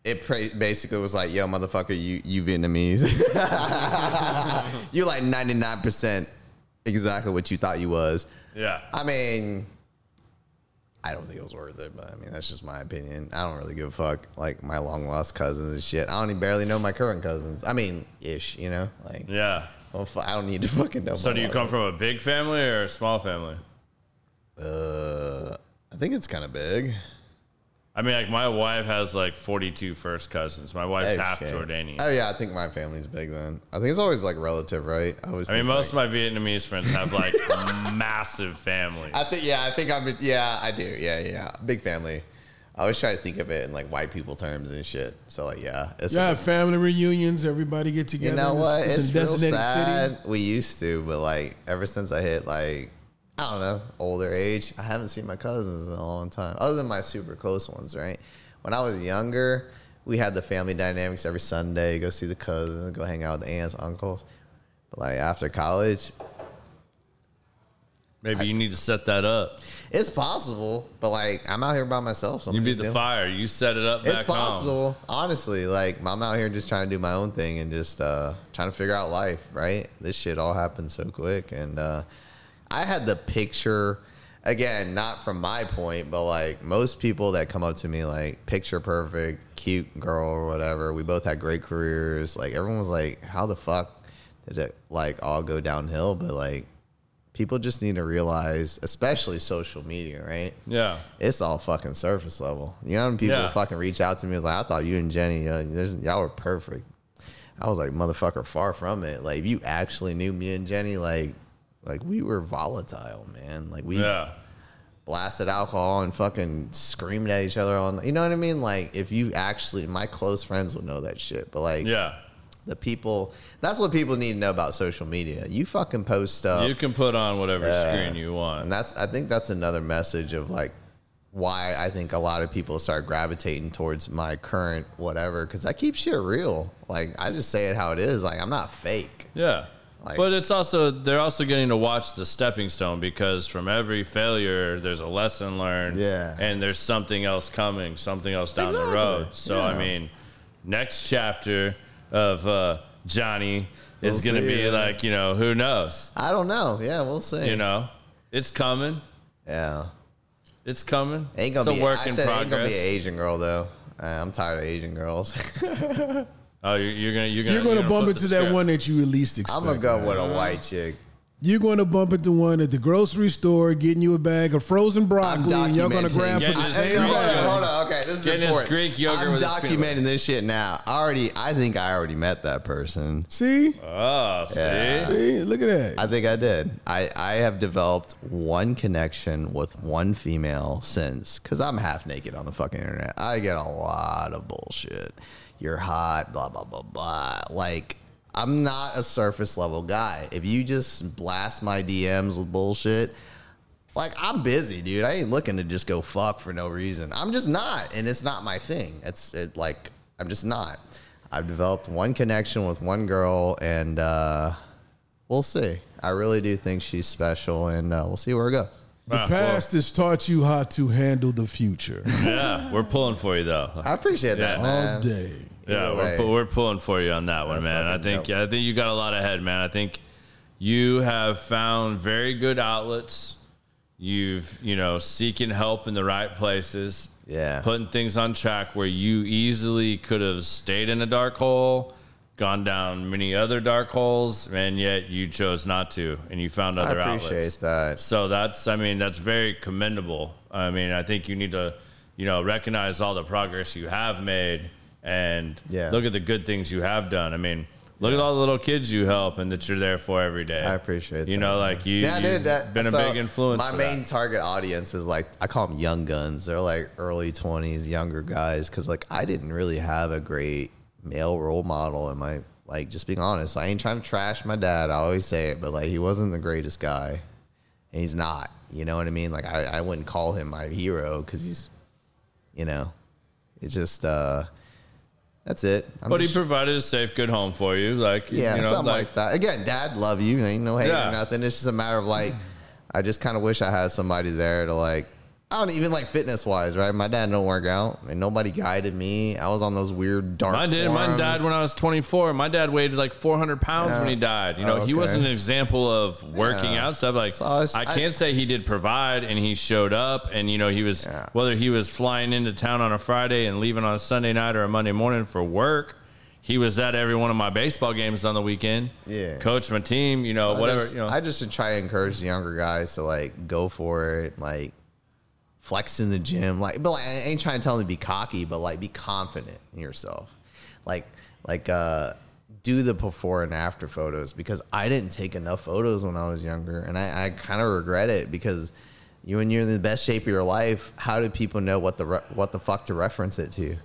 It pra- basically was like, "Yo, motherfucker, you you Vietnamese. you like 99 percent exactly what you thought you was." yeah, I mean, I don't think it was worth it, but I mean, that's just my opinion. I don't really give a fuck. Like my long lost cousins and shit. I don't even barely know my current cousins. I mean, ish, you know, like yeah. Well, I don't need to fucking know. So do you come from a big family or a small family? Uh, I think it's kind of big. I mean, like my wife has like 42 first cousins. My wife's half Jordanian. Oh yeah, I think my family's big then. I think it's always like relative, right? I always. I mean, most like, of my Vietnamese friends have like massive families. I think yeah, I think I'm yeah, I do. Yeah, yeah. Big family. I always try to think of it in like white people terms and shit. So like yeah, it's Yeah, a- family reunions. Everybody get together. you know what? this It's real designated sad. city. We used to, but like ever since I hit like I don't know older age, I haven't seen my cousins in a long time, other than my super close ones. Right? When I was younger, we had the family dynamics every Sunday. Go see the cousins, go hang out with the aunts, uncles. But like after college, Maybe you need to set that up. It's possible, but like I'm out here by myself. So You be the doing- fire. You set it up back It's home. possible, honestly. Like I'm out here just trying to do my own thing and just uh, trying to figure out life. Right? This shit all happened so quick, and uh, I had the picture again, not from my point, but like most people that come up to me, like picture perfect, cute girl or whatever. We both had great careers. Like everyone was like, "How the fuck did it like all go downhill?" But like, people just need to realize, especially social media, right? Yeah. It's all fucking surface level. You know, when people Yeah. fucking reach out to me, it's like, I thought you and Jenny, uh, there's, y'all were perfect. I was like, motherfucker, far from it. Like, if you actually knew me and Jenny, like, like we were volatile, man. Like we Yeah. blasted alcohol and fucking screamed at each other on. You know what I mean? Like, if you actually, my close friends would know that shit. But like, Yeah. The people, that's what people need to know about social media. You fucking post stuff. You can put on whatever screen you want. And that's I think that's another message of like why I think a lot of people start gravitating towards my current whatever because I keep shit real. Like I just say it how it is. Like I'm not fake. Yeah. Like- but it's also they're also getting to watch the stepping stone because from every failure there's a lesson learned. Yeah. And there's something else coming, something else down the road. So I mean, next chapter of uh, Johnny is We'll gonna be yeah. like, you know, who knows? I don't know. Yeah, we'll see. You know? It's coming. Yeah. It's coming. Ain't gonna it's be. a work I in said progress. ain't gonna be an Asian girl though. Uh, I'm tired of Asian girls. oh, you're, you're gonna you're gonna You're going to bump into that one that you at least expect. I'm gonna go with a white chick. You're going to bump into one at the grocery store, getting you a bag of frozen broccoli, and you're going to grab for the same hold on, hold on. Okay, this is Getting his important. Greek yogurt I'm with his documenting this shit now. I already. I think I already met that person. See? Oh, see? Yeah. See? Look at that. I think I did. I, I have developed one connection with one female since, because I'm half naked on the fucking internet. I get a lot of bullshit. You're hot, blah, blah, blah, blah. Like, I'm not a surface level guy. If you just blast my DMs with bullshit, like, I'm busy, dude. I ain't looking to just go fuck for no reason. I'm just not. And it's not my thing. It's it, like, I'm just not. I've developed one connection with one girl, and, uh, we'll see. I really do think she's special, and uh, we'll see where it goes. the past has taught you how to handle the future Yeah, we're pulling for you though. I appreciate that, Yeah. man. all day. Yeah, we're, we're pulling for you on that one, That's man. I think dope. I think you got a lot ahead, man. I think you have found very good outlets. You've you know seeking help in the right places. Yeah. putting things on track where you easily could have stayed in a dark hole, gone down many other dark holes, and yet you chose not to, and you found I other appreciate outlets. that. So that's, I mean, that's very commendable. I mean, I think you need to, you know, recognize all the progress you have made and Yeah. look at the good things you have done. I mean, look at all the little kids you help and that you're there for every day. I appreciate You that, know, like you, Yeah, you've dude, that, been a so big influence. My main that. target audience is like I call them young guns. They're like early twenties, younger guys. Because like I didn't really have a great male role model in my like. Just being honest, I ain't trying to trash my dad. I always say it, but like he wasn't the greatest guy, and he's not. You know what I mean? Like I, I wouldn't call him my hero because he's, you know, it's just uh, that's it. I'm But he provided a safe, good home for you. Like, yeah, you know, something like, like, that. Again, dad love you. Ain't no hate Yeah. or nothing. It's just a matter of like, I just kind of wish I had somebody there to like, I don't even like fitness wise, right? My dad don't work out, and nobody guided me. I was on those weird dark. Mine did. Mine died when I was 24. My dad weighed like 400 pounds Yeah. when he died. You know, Oh, he wasn't an example of working Yeah. out stuff. Like, So I was- I I- can't say he did provide and he showed up and, you know, he was, Yeah. whether he was flying into town on a Friday and leaving on a Sunday night or a Monday morning for work, he was at every one of my baseball games on the weekend. Yeah. Coached my team, you know, I whatever. just, you know, I just try to encourage the younger guys to like go for it, like flex in the gym, like. But like, I ain't trying to tell them to be cocky, but like be confident in yourself, like like uh do the before and after photos because I didn't take enough photos when I was younger, and I, I kind of regret it because you when you're in the best shape of your life, how do people know what the re- what the fuck to reference it to?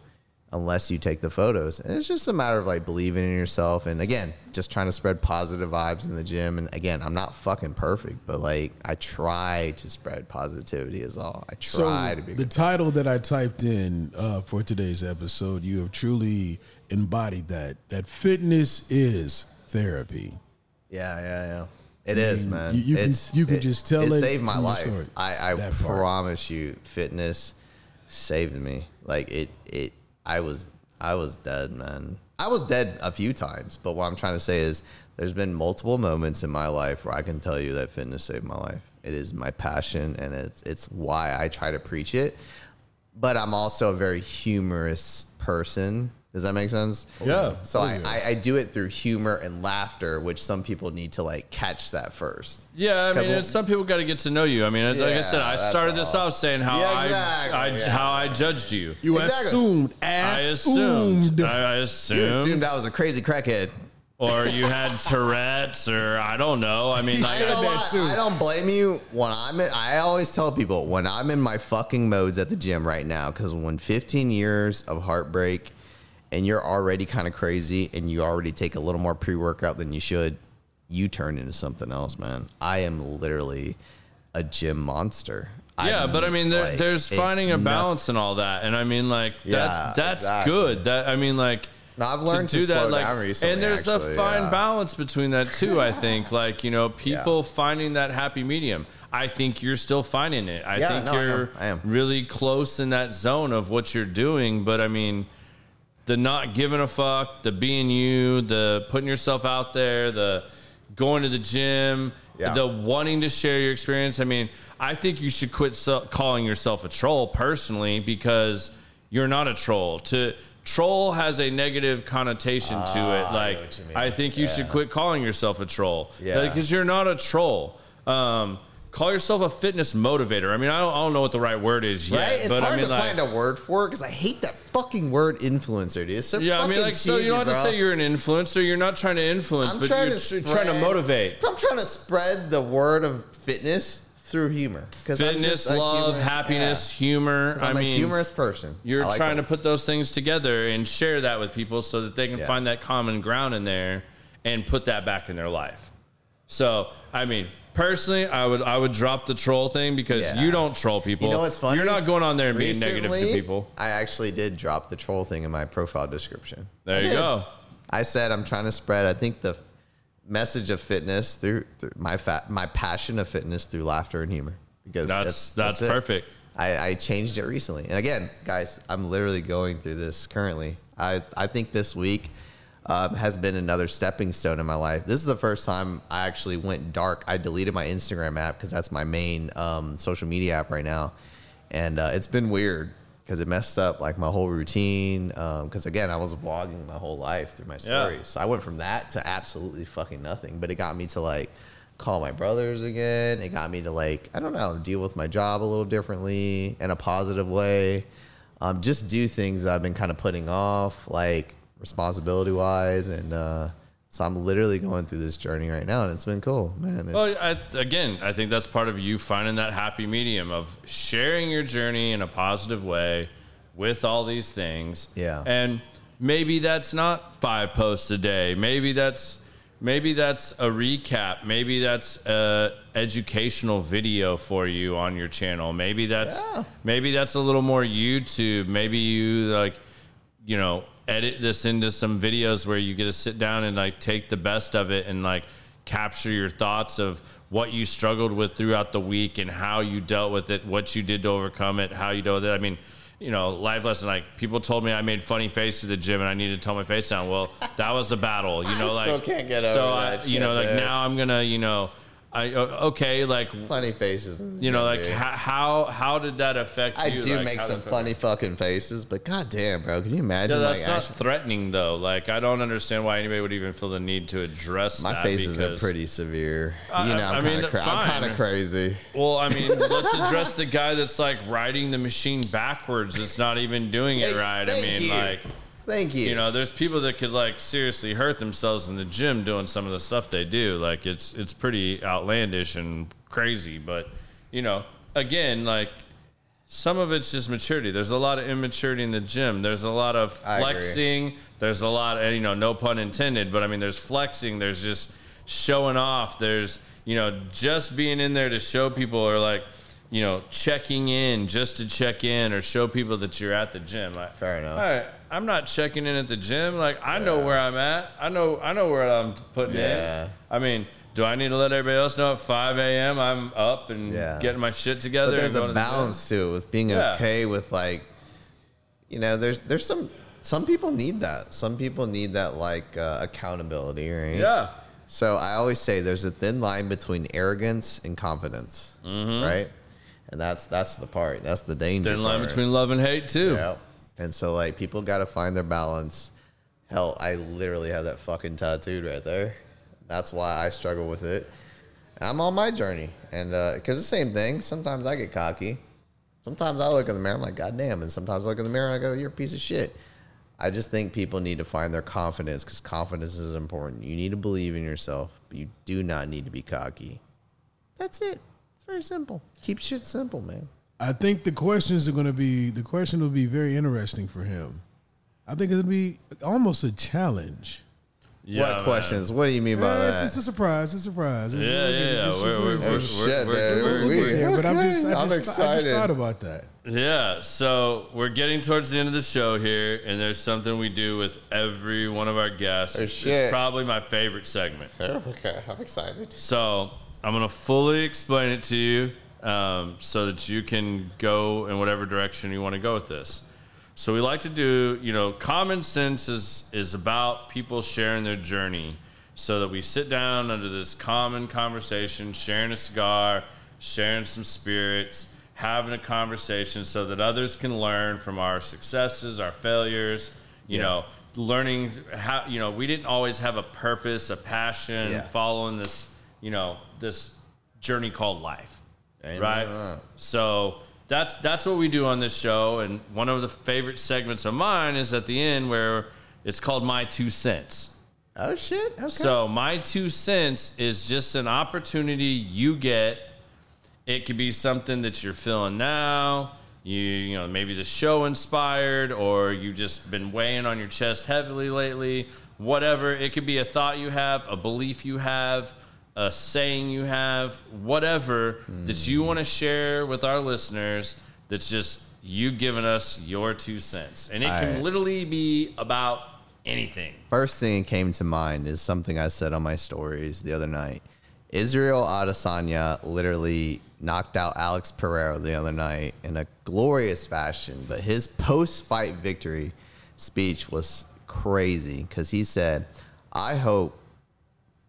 Unless you take the photos. And it's just a matter of like believing in yourself and again, just trying to spread positive vibes in the gym. And again, I'm not fucking perfect, but like I try to spread positivity is all. I So try to be the title that I typed in uh, for today's episode, you have truly embodied that. That fitness is therapy. Yeah, yeah, yeah. It is, mean, man. you- you can- you can just tell it it saved my life. story. I, I That part. promise you, fitness saved me. Like it, it. I was, I was dead, man. I was dead a few times, but what I'm trying to say is there's been multiple moments in my life where I can tell you that fitness saved my life. It is my passion and it's it's why I try to preach it. But I'm also a very humorous person. Does that make sense? Yeah. So I. I, I do it through humor and laughter, which some people need to like catch that first. Yeah, I mean, we'll- some people got to get to know you. I mean, it's, like I said, I started this all. off saying how Yeah, I, exactly, I yeah. how I judged you. You Exactly. assumed. I Assumed. assumed. I, I You assumed. assumed I was a crazy crackhead. or you had Tourette's, or I don't know. I mean, like, You know that what? too. I don't blame you. When I'm in, I always tell people when I'm in my fucking modes at the gym right now, because when 15 years of heartbreak and you're already kind of crazy and you already take a little more pre workout than you should, you turn into something else, man. I am literally a gym monster. yeah, I'm but I mean, there, like, there's finding a nothing. balance and all that, and I mean, like, Yeah, that's that's exactly. good. That I mean, like. No, I've learned to slow down recently, and there's actually, a fine yeah. balance between that too. I think, like you know, people finding that happy medium. I think you're still finding it. I Yeah, think no, I am. you're I am. really close in that zone of what you're doing. But I mean, the not giving a fuck, the being you, the putting yourself out there, the going to the gym, Yeah. the wanting to share your experience. I mean, I think you should quit so- calling yourself a troll personally because you're not a troll. To troll has a negative connotation to it. Ah, I Like know what you mean. I think you should quit calling yourself a troll. Yeah. because you're not a troll. Um, call yourself a fitness motivator. I mean, I don't, I don't know what the right word is yet, Right? It's but hard I mean, to like, find a word for it because I hate that fucking word influencer, dude. It's so yeah, I mean, like, so you don't have cheesy, to say you're an influencer. You're not trying to influence, I'm but trying you're to tr- trying to motivate. I'm trying to spread the word of fitness through humor. I'm Fitness, just love, humorous- happiness, yeah. humor. 'Cause I I'm mean, a humorous person. You're like trying to to put those things together and share that with people so that they can Yeah. find that common ground in there and put that back in their life. So, I mean, personally, I would I would drop the troll thing because Yeah. you don't troll people. You know what's funny? You're not going on there and being negative to Recently, people. I actually did drop the troll thing in my profile description. There you go. I said I'm trying to spread. I think the message of fitness through, through my fa- my passion of fitness through laughter and humor. Because That's that's, it. perfect. I, I changed it recently, and again, guys, I'm literally going through this currently. I I think this week um, has been another stepping stone in my life. This is the first time I actually went dark. I deleted my Instagram app because that's my main um, social media app right now, and uh, it's been weird because it messed up like my whole routine. Because again, I was vlogging my whole life through my Yeah. stories, so I went from that to absolutely fucking nothing. But it got me to like call my brothers again. It got me to like I don't know deal with my job a little differently in a positive way. Um, just do things that I've been kind of putting off, like responsibility wise, and uh, so I'm literally going through this journey right now, and it's been cool, man. It's, Well, I, again, I think that's part of you finding that happy medium of sharing your journey in a positive way with all these things. Yeah. And maybe that's not five posts a day. Maybe that's maybe that's a recap. Maybe that's a educational video for you on your channel. Maybe that's Yeah. maybe that's a little more YouTube. Maybe you like you know, edit this into some videos where you get to sit down and like take the best of it and like capture your thoughts of what you struggled with throughout the week and how you dealt with it, what you did to overcome it, how you dealt with it. I mean, you know, life lesson. Like people told me I made funny face to the gym and I needed to tone my face down. Well, that was a battle. You know, I like still can't get so I, you know, like now I'm gonna, you know, I o- okay, like funny faces. you know, like dude. how how, did that affect I you? I do Like, make some funny fucking faces, but goddamn, bro, can you imagine? Yeah, that's like, not actually, threatening though. Like I don't understand why anybody would even feel the need to address my faces are pretty severe. I- you know, I I'm mean, kind of cra- I'm kind of crazy. Well, I mean, let's address the guy that's like riding the machine backwards. It's not even doing it right. I mean, you. like Thank you. you know, there's people that could like seriously hurt themselves in the gym doing some of the stuff they do. Like it's it's pretty outlandish and crazy. But you know, again, like some of it's just maturity. There's a lot of immaturity in the gym. There's a lot of flexing. There's a lot, of, you know, no pun intended, but I mean, there's flexing. There's just showing off. There's, you know, just being in there to show people or like, you know, checking in just to check in or show people that you're at the gym. Like, Fair enough. All right, I'm not checking in at the gym. Like, I know where I'm at. I know, I know where I'm putting Yeah. in. I mean, do I need to let everybody else know at 5 a.m. I'm up and Yeah. getting my shit together? But there's a to the balance to it with being Yeah. okay with like, you know, there's there's some some people need that. Some people need that like uh, accountability, right? Yeah. So I always say there's a thin line between arrogance and confidence, right? And that's that's the part. That's the danger. Mm-hmm. Thin line part. between love and hate too. Yep. And so like people got to find their balance. Hell, I literally have that fucking tattooed right there. That's why I struggle with it. I'm on my journey, and uh, because the same thing. Sometimes I get cocky. Sometimes I look in the mirror, I'm like, God damn. And sometimes I look in the mirror and I go, You're a piece of shit. I just think people need to find their confidence because confidence is important. You need to believe in yourself, but you do not need to be cocky. That's it. It's very simple. Keep shit simple, man. I think the questions are going to be the question will be very interesting for him. I think it'll be almost a challenge. Yeah, what man. questions? What do you mean by it's, that? it's a surprise. It's a surprise. Yeah, yeah, yeah. We're, we're, we're, Oh, we're, shit, we're, man. we're- We'll We- get there, but I'm just, I I'm just, I just excited. thought about that. Yeah, so we're getting towards the end of the show here, and there's something we do with every one of our guests. Oh, It's, shit. it's probably my favorite segment. Oh, okay, I'm excited. So I'm gonna fully explain it to you, um, so that you can go in whatever direction you want to go with this. So we like to do, you know, common sense is is about people sharing their journey, so that we sit down under this common conversation, sharing a cigar, sharing some spirits, having a conversation, so that others can learn from our successes, our failures, you Yeah. know, learning how, you know, we didn't always have a purpose, a passion, Yeah. following this, you know, this journey called life, Amen. right? So that's that's what we do on this show, and one of the favorite segments of mine is at the end where it's called my two cents. Oh shit. Okay. So my two cents is just an opportunity you get. It could be something that you're feeling now. You you know maybe the show inspired, or you've just been weighing on your chest heavily lately. Whatever it could be, a thought you have, a belief you have, a saying you have, whatever that you hmm. want to share with our listeners. That's just you giving us your two cents, and it can Alright. literally be about anything. First thing that came to mind is something I said on my stories the other night. Israel Adesanya literally knocked out Alex Pereira the other night in a glorious fashion, but his post-fight victory speech was crazy because he said, "I hope."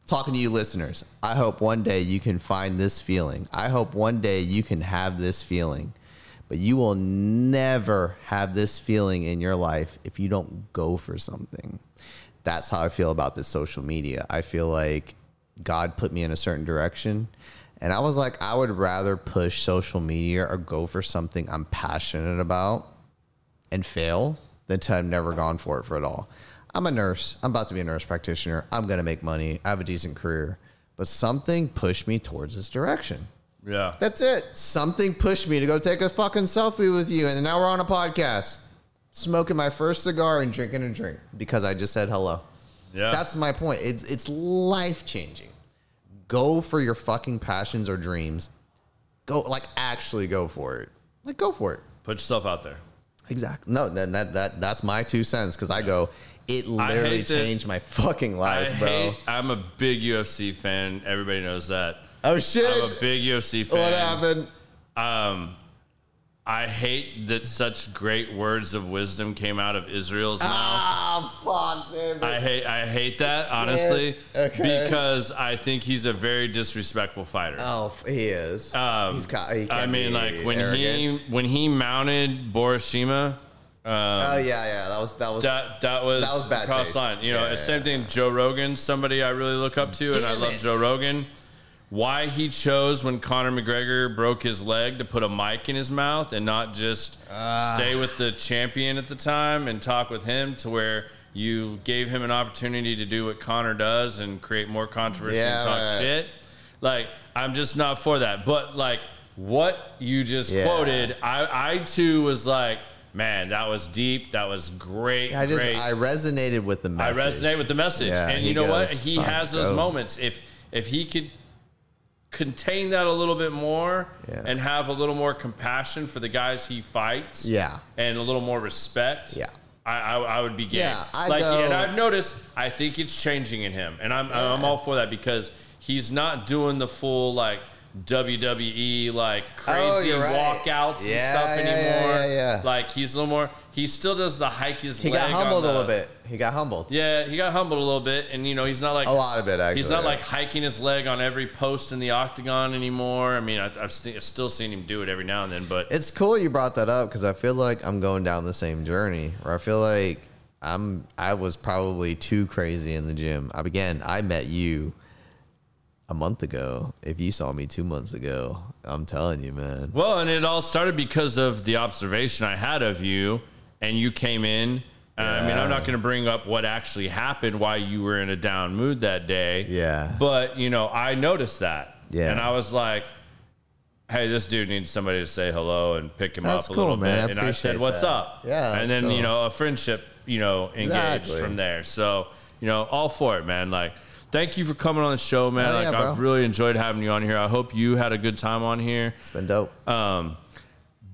Talking to you listeners, I hope one day you can find this feeling. I hope one day you can have this feeling. But you will never have this feeling in your life if you don't go for something. That's how I feel about this social media. I feel like God put me in a certain direction. And I was like, I would rather push social media or go for something I'm passionate about and fail than to have never gone for it for it all. I'm a nurse. I'm about to be a nurse practitioner. I'm going to make money. I have a decent career. But something pushed me towards this direction. Yeah. That's it. Something pushed me to go take a fucking selfie with you, and now we're on a podcast, smoking my first cigar and drinking a drink because I just said hello. Yeah. That's my point. It's it's life changing. Go for your fucking passions or dreams. Go like actually go for it. Like go for it. Put yourself out there. Exactly. No, that that, that that's my two cents because I go. It literally changed my fucking life, I bro. hate. I'm a big UFC fan. Everybody knows that. oh shit! I'm a big UFC fan. what happened? Um, I hate that such great words of wisdom came out of Israel's mouth. Ah, fuck, dude. I hate. I hate that Shit. honestly, Okay. because I think he's a very disrespectful fighter. Oh, he is. Um, He's he I mean, like when arrogant. he when he mounted Boris Shima. Oh yeah, yeah. That was that was. That that was That was bad cross taste. line. You know, Yeah, yeah, same thing. Joe Rogan, somebody I really look up to, and I Damn love it. Joe Rogan. Why he chose when Conor McGregor broke his leg to put a mic in his mouth and not just Ah. stay with the champion at the time and talk with him to where you gave him an opportunity to do what Conor does and create more controversy Yeah, and talk right. shit. Like I'm just not for that. But like what you just quoted, I I too was like, man, that was deep. That was great. I just great. I resonated with the message. I message. resonate with the message, Yeah, and you know what? He has those go." moments. If if he could contain that a little bit more Yeah. and have a little more compassion for the guys he fights, Yeah. and a little more respect, Yeah. I, I, I would be game. Yeah, I like, go- and I've noticed. I think it's changing in him, and I'm I'm all for that because he's not doing the full like WWE like Oh, crazy you're right. walkouts and stuff yeah, yeah, anymore. yeah, yeah. Like he's a little more. He still does the hike his He leg. got humbled a little bit. He got humbled. Yeah, he got humbled a little bit, and you know he's not like A lot of it, actually. He's not yeah. like hiking his leg on every post in the octagon anymore. I mean, I, I've, st- I've still seen him do it every now and then, but It's cool you brought that up because I feel like I'm going down the same journey. Where I feel like I'm, I was probably too crazy in the gym. I began. I met you a month ago. If you saw me two months ago, I'm telling you, man. Well, and it all started because of the observation I had of you, and you came in. Uh, I mean, I'm not going to bring up what actually happened, why you were in a down mood that day. Yeah. But, you know, I noticed that. Yeah. And I was like, hey, this dude needs somebody to say hello and pick him That's up a cool, little man. bit. I and I said, what's that. up? Yeah, And then, you know, a friendship, you know, engaged Exactly. from there. So, you know, all for it, man. Like, thank you for coming on the show, man. Like, yeah, bro. I've really enjoyed having you on here. I hope you had a good time on here. It's been dope. Um,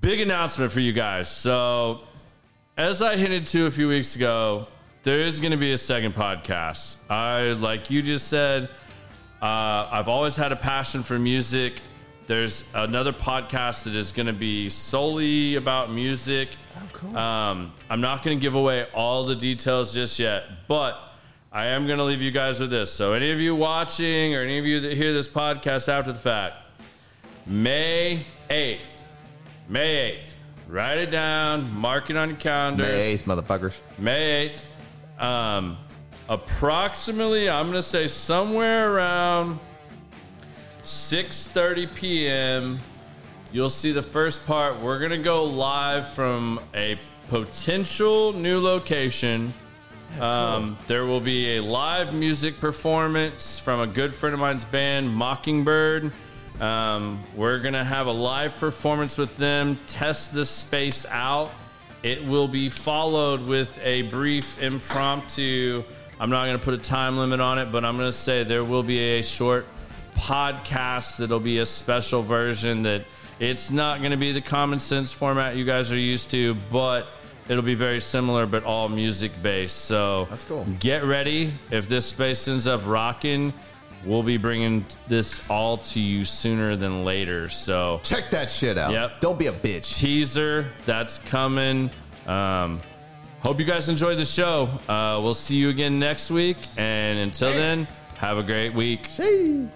big announcement for you guys. So, as I hinted to a few weeks ago, there is going to be a second podcast. I, like you just said, uh, I've always had a passion for music. There's another podcast that is going to be solely about music. Oh, cool. Um, I'm not going to give away all the details just yet, but I am going to leave you guys with this. So, any of you watching or any of you that hear this podcast after the fact, May 8th, May 8th, write it down, mark it on your calendars. May 8th, motherfuckers. May 8th. Um, approximately, I'm going to say somewhere around 6.30 p.m., you'll see the first part. We're going to go live from a potential new location. Um, there will be a live music performance from a good friend of mine's band, Mockingbird. Um, we're going to have a live performance with them, test this space out. It will be followed with a brief impromptu. I'm not going to put a time limit on it, but I'm going to say there will be a short podcast that'll be a special version that it's not going to be the common sense format you guys are used to, but it'll be very similar, but all music based. So That's cool. Get ready. If this space ends up rocking, we'll be bringing this all to you sooner than later. So Check that shit out. Yep. Don't be a bitch. teaser that's coming. Um, hope you guys enjoyed the show. Uh, we'll see you again next week. And until then, have a great week. Hey.